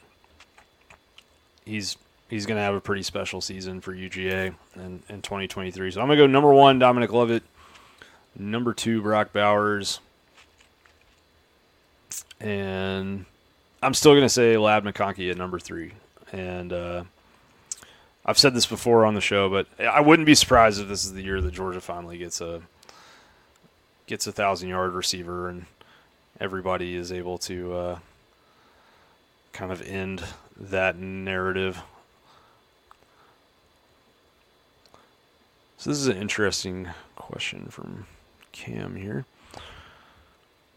Speaker 1: he's he's going to have a pretty special season for UGA in, in 2023. So I'm going to go number one, Dominic Lovett. Number two, Brock Bowers. And I'm still going to say Ladd McConkey at number three. And uh, I've said this before on the show, but I wouldn't be surprised if this is the year that Georgia finally gets a gets a thousand yard receiver and everybody is able to uh, kind of end that narrative So this is an interesting question from Cam here.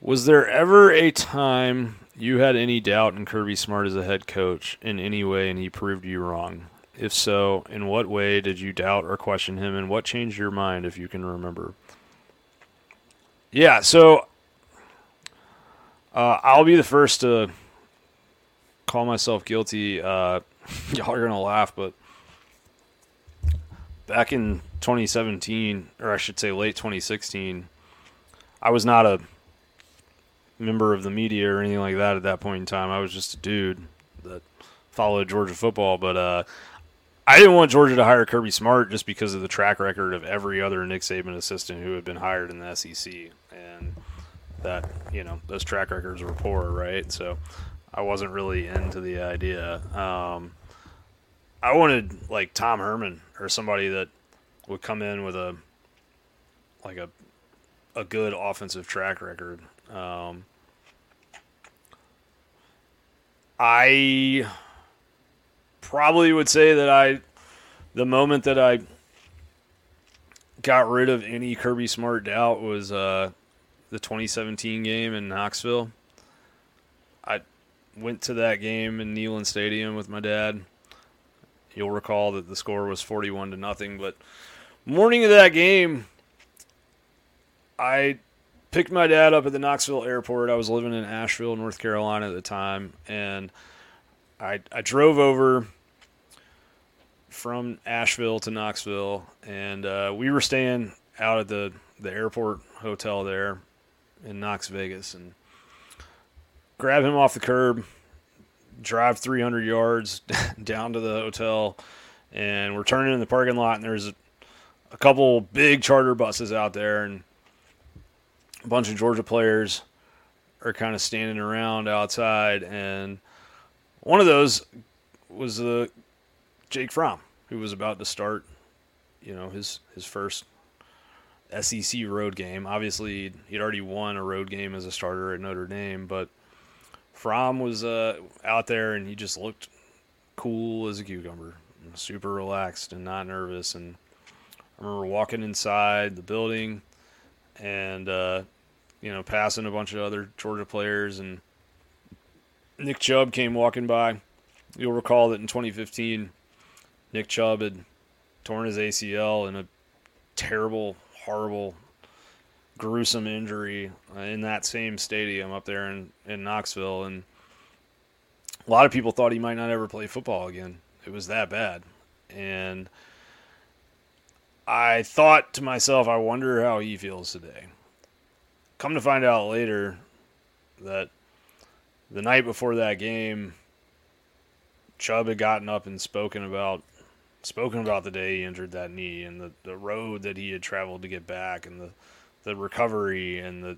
Speaker 1: Was there ever a time you had any doubt in Kirby Smart as a head coach in any way and he proved you wrong? If so, in what way did you doubt or question him and what changed your mind if you can remember? Yeah, so uh, I'll be the first to call myself guilty. Uh, y'all are going to laugh, but back in 2017, or I should say late 2016, I was not a member of the media or anything like that at that point in time. I was just a dude that followed Georgia football, but uh, I didn't want Georgia to hire Kirby Smart just because of the track record of every other Nick Saban assistant who had been hired in the SEC, and that you know those track records were poor, right? So I wasn't really into the idea. Um, I wanted like Tom Herman or somebody that would come in with a like a a good offensive track record. Um, I probably would say that I the moment that I got rid of any Kirby Smart doubt was uh, the 2017 game in Knoxville. I went to that game in Neyland Stadium with my dad. You'll recall that the score was 41 to nothing, but morning of that game, I picked my dad up at the Knoxville airport. I was living in Asheville, North Carolina at the time, and I I drove over from Asheville to Knoxville, and uh, we were staying out at the the airport hotel there in Knox Vegas, and grab him off the curb, drive 300 yards down to the hotel, and we're turning in the parking lot, and there's a, couple big charter buses out there, and a bunch of Georgia players are kind of standing around outside, and one of those was uh, Jake Fromm, who was about to start, you know, his his first SEC road game. Obviously, he'd already won a road game as a starter at Notre Dame, but Fromm was uh, out there and he just looked cool as a cucumber, super relaxed and not nervous. And I remember walking inside the building and uh, you know passing a bunch of other Georgia players and Nick Chubb came walking by. You'll recall that in 2015, Nick Chubb had torn his ACL in a terrible, horrible, gruesome injury uh, in that same stadium up there in, in Knoxville. And a lot of people thought he might not ever play football again. It was that bad. And I thought to myself, I wonder how he feels today. Come to find out later that the night before that game, Chubb had gotten up and spoken about spoken about the day he injured that knee and the, the road that he had traveled to get back and the, the recovery and the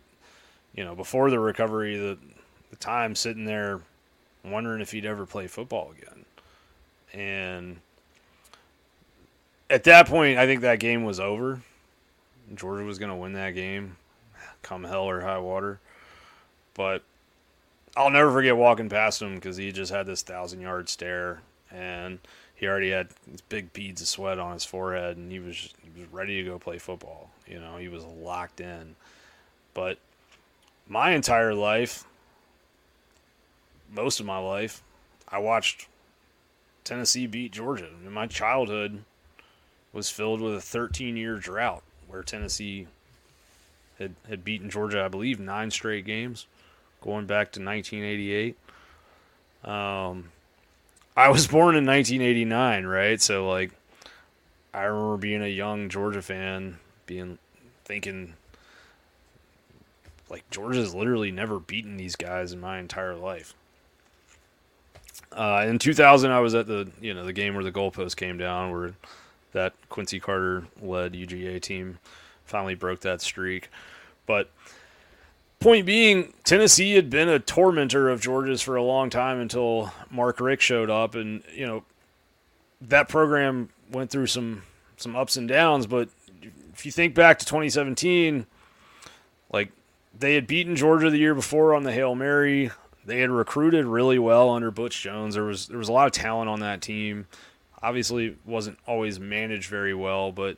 Speaker 1: you know before the recovery the the time sitting there wondering if he'd ever play football again. And at that point I think that game was over. Georgia was going to win that game come hell or high water. But I'll never forget walking past him because he just had this thousand yard stare and he already had big beads of sweat on his forehead, and he was he was ready to go play football. You know, he was locked in. But my entire life, most of my life, I watched Tennessee beat Georgia. And my childhood was filled with a 13 year drought where Tennessee had, had beaten Georgia, I believe, nine straight games going back to 1988. Um, I was born in 1989, right? So like, I remember being a young Georgia fan, being thinking like Georgia's literally never beaten these guys in my entire life. Uh, in 2000, I was at the you know the game where the goalpost came down, where that Quincy Carter led UGA team finally broke that streak. But Point being, Tennessee had been a tormentor of Georgia's for a long time until Mark Richt showed up, and you know that program went through some some ups and downs. But if you think back to 2017, like they had beaten Georgia the year before on the Hail Mary. They had recruited really well under Butch Jones. There was there was a lot of talent on that team. Obviously, wasn't always managed very well, but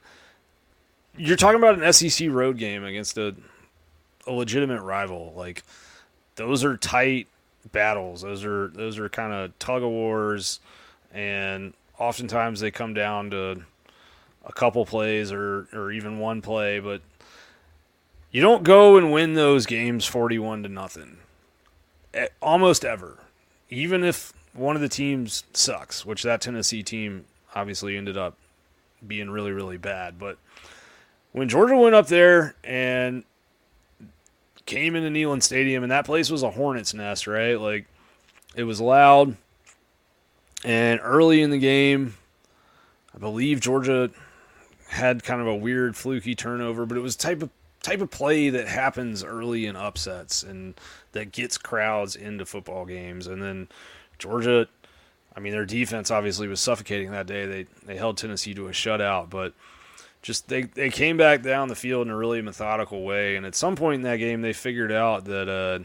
Speaker 1: you're talking about an SEC road game against a a legitimate rival. Like those are tight battles. Those are those are kind of tug of wars, and oftentimes they come down to a couple plays or or even one play. But you don't go and win those games forty-one to nothing, almost ever. Even if one of the teams sucks, which that Tennessee team obviously ended up being really really bad, but when Georgia went up there and came into Neyland Stadium, and that place was a hornet's nest, right? Like it was loud. And early in the game, I believe Georgia had kind of a weird fluky turnover, but it was type of type of play that happens early in upsets and that gets crowds into football games. And then Georgia, I mean, their defense obviously was suffocating that day. They they held Tennessee to a shutout, but just they, they came back down the field in a really methodical way. And at some point in that game, they figured out that uh,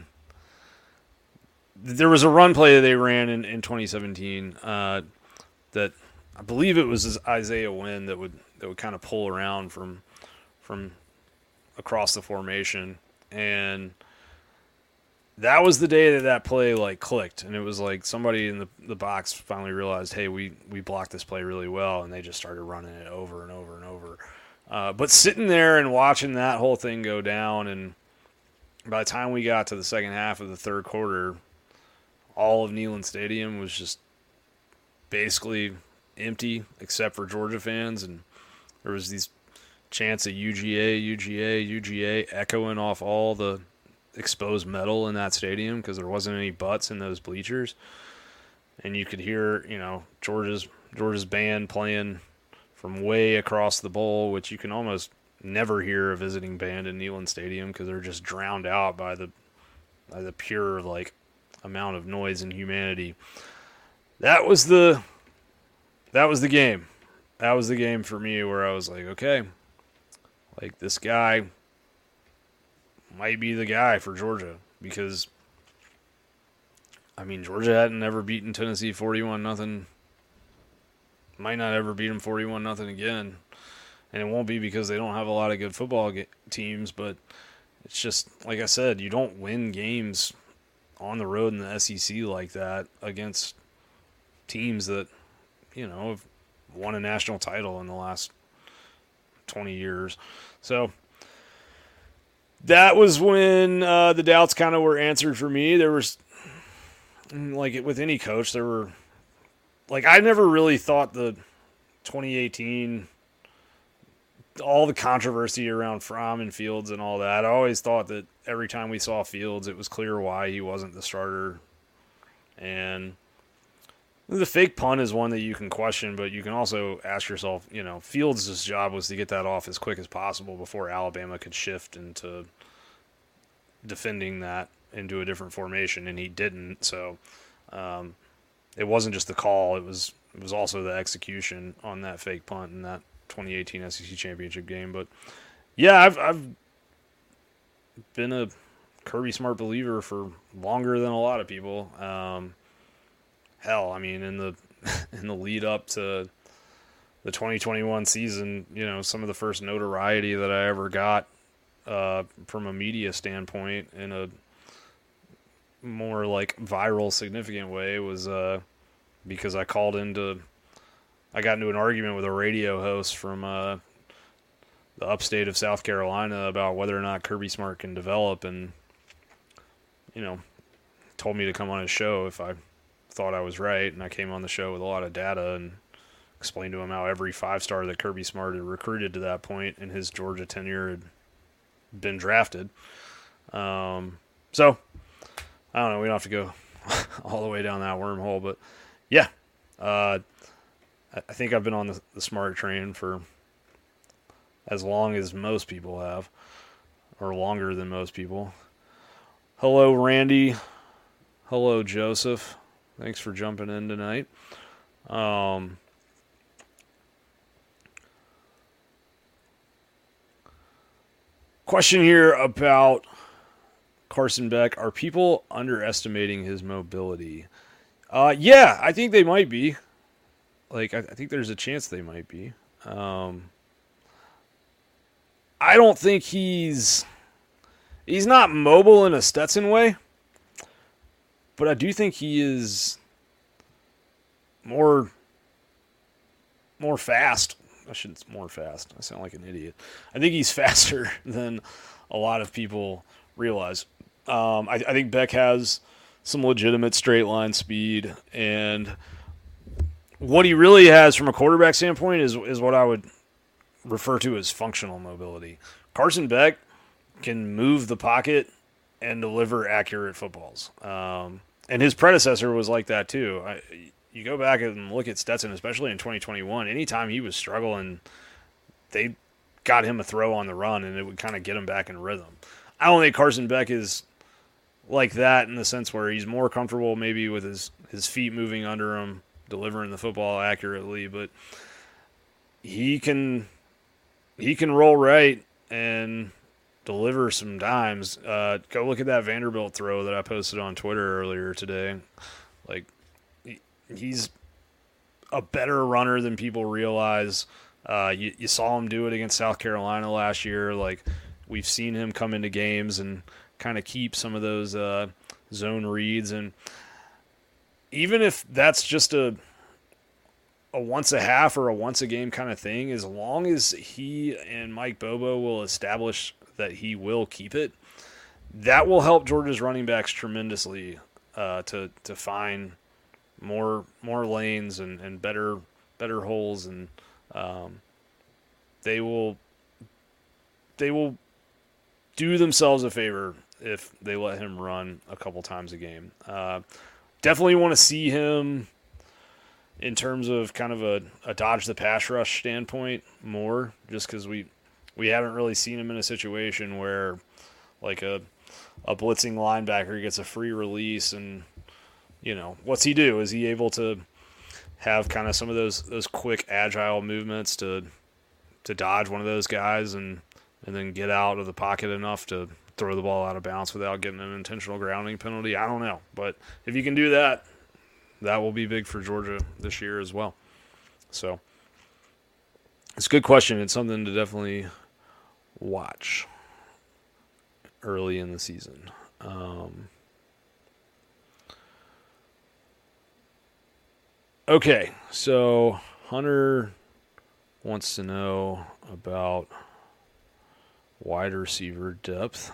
Speaker 1: there was a run play that they ran in, in 2017 uh, that I believe it was Isaiah Wynn that would that would kind of pull around from from across the formation. And that was the day that that play like clicked. And it was like somebody in the, the box finally realized hey we we blocked this play really well. And they just started running it over and over and over. Uh, but sitting there and watching that whole thing go down and by the time we got to the second half of the third quarter all of Neyland Stadium was just basically empty except for Georgia fans. And there was these chants of UGA, UGA, UGA echoing off all the exposed metal in that stadium because there wasn't any butts in those bleachers, and you could hear you know Georgia's Georgia's band playing from way across the bowl, which you can almost never hear a visiting band in Neyland Stadium because they're just drowned out by the by the pure like amount of noise and humanity. That was the that was the game. That was the game for me where I was like, okay, like this guy might be the guy for Georgia because I mean Georgia hadn't ever beaten Tennessee 41 nothing. Might not ever beat them 41 nothing again. And it won't be because they don't have a lot of good football teams, but it's just like I said, you don't win games on the road in the SEC like that against teams that you know have won a national title in the last 20 years. So that was when uh, the doubts kind of were answered for me. There was, like with any coach, there were, like I never really thought the 2018 all the controversy around Fromm and Fields and all that. I always thought that every time we saw Fields, it was clear why he wasn't the starter. And the fake punt is one that you can question, but you can also ask yourself, you know, Fields' job was to get that off as quick as possible before Alabama could shift into defending that into a different formation, and he didn't. So um, it wasn't just the call; it was it was also the execution on that fake punt in that 2018 SEC championship game. But yeah, I've I've been a Kirby Smart believer for longer than a lot of people. Um, hell, I mean, in the in the lead up to the 2021 season, you know, some of the first notoriety that I ever got uh, from a media standpoint in a more like viral, significant way was uh, because I called into, I got into an argument with a radio host from uh, the upstate of South Carolina about whether or not Kirby Smart can develop, and you know, told me to come on his show if I thought I was right, and I came on the show with a lot of data and explained to him how every five star that Kirby Smart had recruited to that point in his Georgia tenure had been drafted. Um, so I don't know. We don't have to go all the way down that wormhole, but yeah, uh, I think I've been on the, the smart train for as long as most people have, or longer than most people. Hello, Randy. Hello, Joseph. Thanks for jumping in tonight. Um, question here about Carson Beck. Are people underestimating his mobility? Uh, yeah, I think they might be. Like, I, I think there's a chance they might be. Um, I don't think he's he's not mobile in a Stetson way but I do think he is more more fast. I shouldn't more fast. I sound like an idiot. I think he's faster than a lot of people realize. Um, I, I think Beck has some legitimate straight line speed, and what he really has from a quarterback standpoint is is what I would refer to as functional mobility. Carson Beck can move the pocket and deliver accurate footballs. Um, and his predecessor was like that too. I, you go back and look at Stetson, especially in 2021. Anytime he was struggling, they got him a throw on the run, and it would kind of get him back in rhythm. I don't think Carson Beck is like that in the sense where he's more comfortable maybe with his his feet moving under him, delivering the football accurately, but he can he can roll right and deliver some dimes. Uh, go look at that Vanderbilt throw that I posted on Twitter earlier today. Like he, he's a better runner than people realize. Uh, you, you saw him do it against South Carolina last year. Like we've seen him come into games and kind of keep some of those uh, zone reads. And even if that's just a a once a half or a once a game kind of thing, as long as he and Mike Bobo will establish that he will keep it, that will help Georgia's running backs tremendously uh, to to find more more lanes and, and better better holes and um, they will they will do themselves a favor if they let him run a couple times a game. Uh, definitely want to see him in terms of kind of a, a dodge the pass rush standpoint more, just because we we haven't really seen him in a situation where like a a blitzing linebacker gets a free release and you know what's he do? Is he able to have kind of some of those those quick agile movements to to dodge one of those guys and and then get out of the pocket enough to throw the ball out of bounds without getting an intentional grounding penalty? I don't know. But if you can do that that will be big for Georgia this year as well. So it's a good question. It's something to definitely watch early in the season. Um, okay, so Hunter wants to know about wide receiver depth.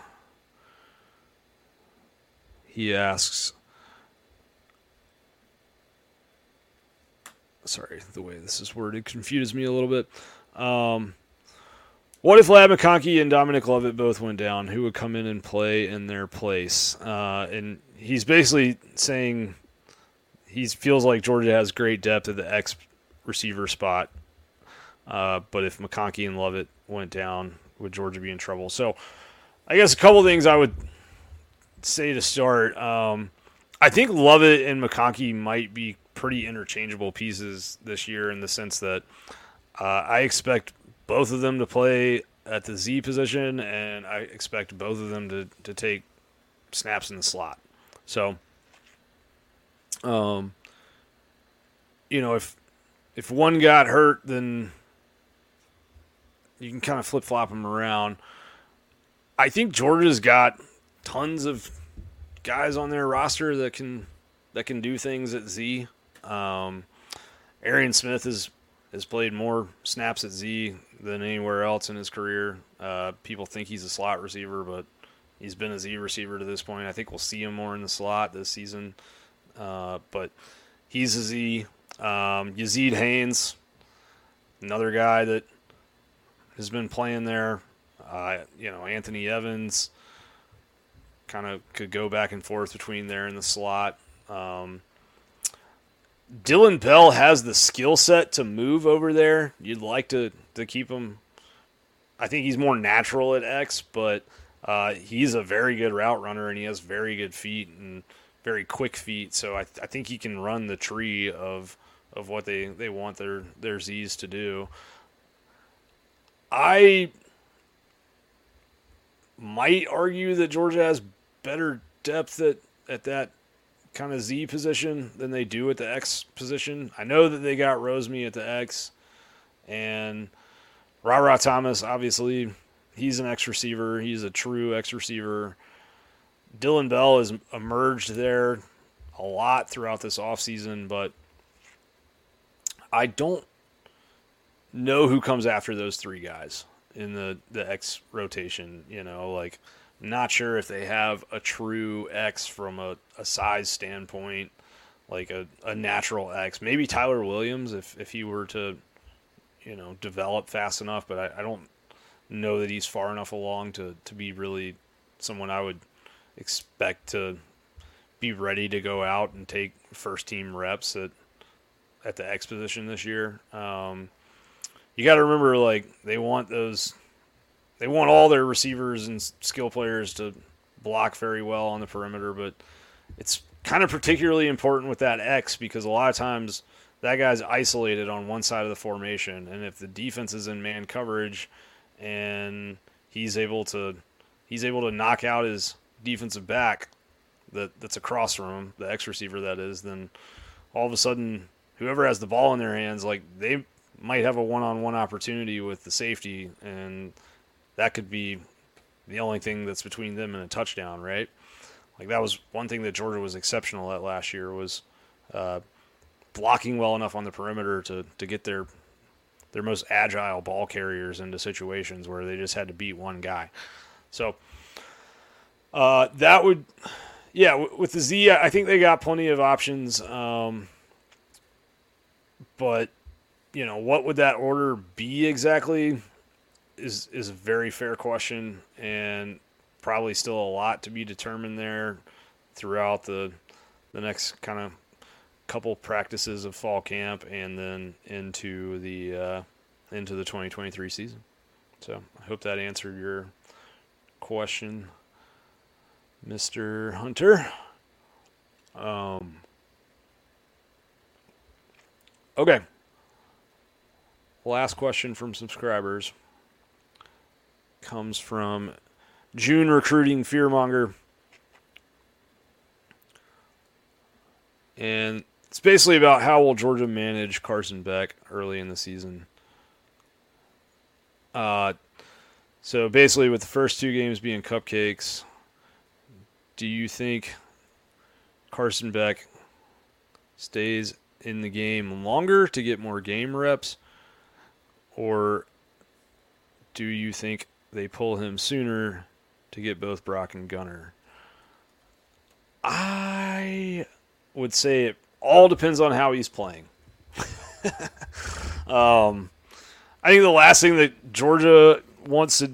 Speaker 1: He asks, sorry, the way this is worded confuses me a little bit. Um, What if Ladd McConkey and Dominic Lovett both went down? Who would come in and play in their place? Uh, and he's basically saying he feels like Georgia has great depth at the X receiver spot. Uh, but if McConkey and Lovett went down, would Georgia be in trouble? So I guess a couple things I would say to start. Um, I think Lovett and McConkey might be pretty interchangeable pieces this year in the sense that uh, I expect both of them to play at the Z position, and I expect both of them to, to take snaps in the slot. So, um, you know, if if one got hurt, then you can kind of flip flop them around. I think Georgia's got tons of guys on their roster that can that can do things at Z. Um, Arian Smith has has played more snaps at Z than anywhere else in his career. Uh, people think he's a slot receiver, but he's been a Z receiver to this point. I think we'll see him more in the slot this season. Uh, but he's a Z. Um, Yazeed Haynes, another guy that has been playing there. Uh, you know, Anthony Evans kind of could go back and forth between there and the slot. Um, Dillon Bell has the skill set to move over there. You'd like to, to keep him. I think he's more natural at X, but uh, he's a very good route runner and he has very good feet and very quick feet. So I, I think he can run the tree of of what they, they want their, their Z's to do. I might argue that Georgia has better depth at, at that kind of Z position than they do at the X position. I know that they got Rosemy at the X, and Rara Thomas, obviously, he's an X receiver. He's a true X receiver. Dillon Bell has emerged there a lot throughout this offseason, but I don't know who comes after those three guys in the, the X rotation. You know, like – not sure if they have a true X from a, a size standpoint, like a, a natural X. Maybe Tyler Williams if, if he were to, you know, develop fast enough, but I, I don't know that he's far enough along to, to be really someone I would expect to be ready to go out and take first team reps at at the X position this year. Um, you got to remember, like they want those they want all their receivers and skill players to block very well on the perimeter, but it's kind of particularly important with that X because a lot of times that guy's isolated on one side of the formation, and if the defense is in man coverage and he's able to he's able to knock out his defensive back that that's across from him, the X receiver that is, then all of a sudden whoever has the ball in their hands, like they might have a one-on-one opportunity with the safety and that could be the only thing that's between them and a touchdown, right? Like that was one thing that Georgia was exceptional at last year was uh, blocking well enough on the perimeter to to get their their most agile ball carriers into situations where they just had to beat one guy. So uh, that would, yeah, with the Z, I think they got plenty of options. Um, but you know, what would that order be exactly? Is is a very fair question and probably still a lot to be determined there throughout the the next kind of couple practices of fall camp and then into the uh, into the 2023 season. So I hope that answered your question, Mr. Hunter. Um, okay. Last question from subscribers comes from June Recruiting Fearmonger. And it's basically about how will Georgia manage Carson Beck early in the season. Uh, so basically, with the first two games being cupcakes, do you think Carson Beck stays in the game longer to get more game reps? Or do you think they pull him sooner to get both Brock and Gunnar. I would say it all depends on how he's playing. um, I think the last thing that Georgia wants to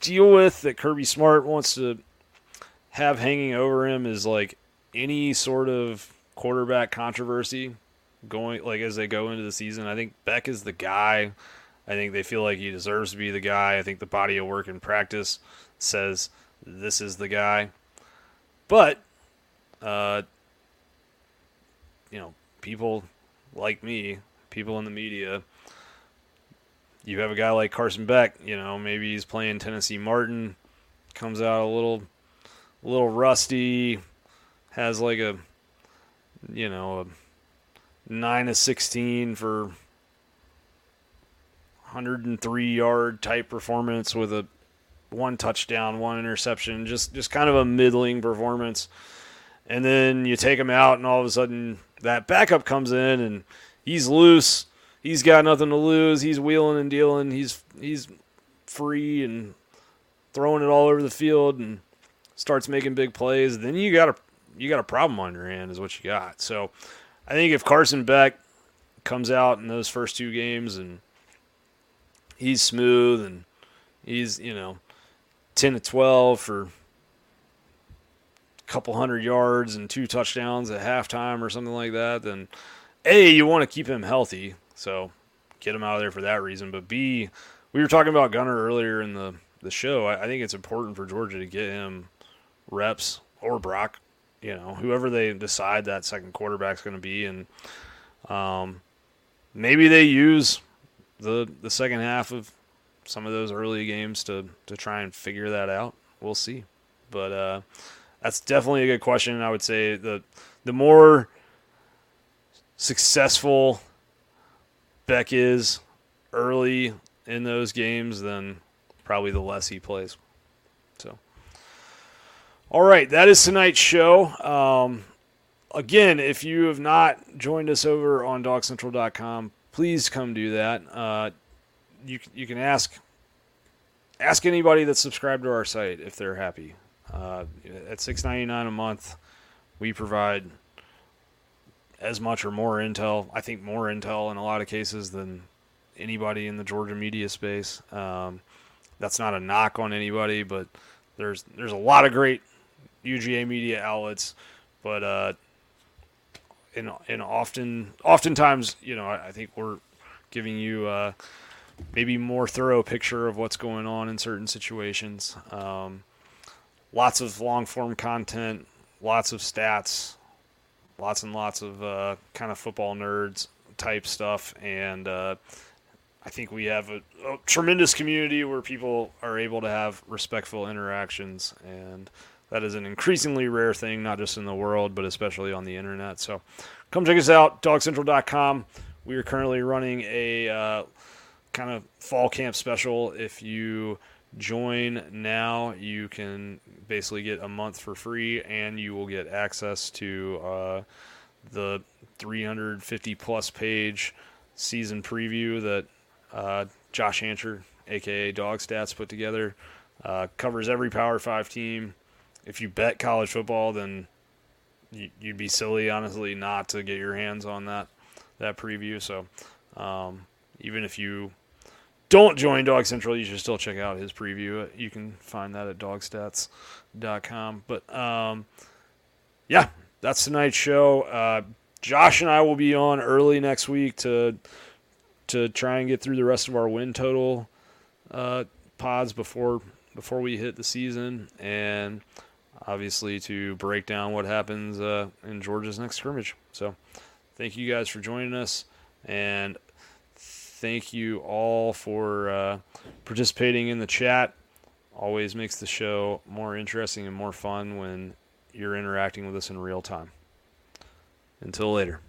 Speaker 1: deal with, that Kirby Smart wants to have hanging over him, is like any sort of quarterback controversy going like as they go into the season. I think Beck is the guy. I think they feel like he deserves to be the guy. I think the body of work in practice says this is the guy. But uh, you know, people like me, people in the media, you have a guy like Carson Beck, you know, maybe he's playing Tennessee Martin, comes out a little a little rusty, has like a you know, a 9 of 16 for 103 yard type performance with a one touchdown, one interception, just just kind of a middling performance. And then you take him out, and all of a sudden that backup comes in, and he's loose. He's got nothing to lose. He's wheeling and dealing. He's he's free and throwing it all over the field, and starts making big plays. Then you got a you got a problem on your hand, is what you got. So I think if Carson Beck comes out in those first two games and he's smooth and he's you know 10 to 12 for a couple hundred yards and two touchdowns at halftime or something like that, then A, you want to keep him healthy. So get him out of there for that reason. But B, we were talking about Gunnar earlier in the, the show. I, I think it's important for Georgia to get him reps or Brock, you know, whoever they decide that second quarterback's going to be. And um, maybe they use the the second half of some of those early games to to try and figure that out. We'll see, but uh, that's definitely a good question. I would say the the more successful Beck is early in those games, then probably the less he plays. So, all right, that is tonight's show. Um, again, if you have not joined us over on DawgsCentral.com, please come do that. Uh, you you can ask ask anybody that's subscribed to our site if they're happy. Uh, at six ninety nine a month, we provide as much or more intel. I think more intel in a lot of cases than anybody in the Georgia media space. Um, that's not a knock on anybody, but there's there's a lot of great UGA media outlets, but uh, in in often oftentimes you know I, I think we're giving you uh, maybe more thorough picture of what's going on in certain situations. Um, lots of long form content, lots of stats, lots and lots of uh, kind of football nerds type stuff, and uh, I think we have a, a, tremendous community where people are able to have respectful interactions, and that is an increasingly rare thing, not just in the world, but especially on the internet. So come check us out, dawgscentral.com. We are currently running a uh, kind of fall camp special. If you join now, you can basically get a month for free, and you will get access to uh, the 350 plus page season preview that uh, Josh Hancher, aka DawgStats, put together. Uh, covers every Power Five team. If you bet college football, then you'd be silly, honestly, not to get your hands on that that preview. So, um, even if you don't join DawgsCentral, you should still check out his preview. You can find that at dawgstats.com. But um, yeah, that's tonight's show. Uh, Josh and I will be on early next week to to try and get through the rest of our win total uh, pods before before we hit the season, and obviously to break down what happens uh, in Georgia's next scrimmage. So, thank you guys for joining us, and thank you all for uh, participating in the chat. Always makes the show more interesting and more fun when you're interacting with us in real time. Until later.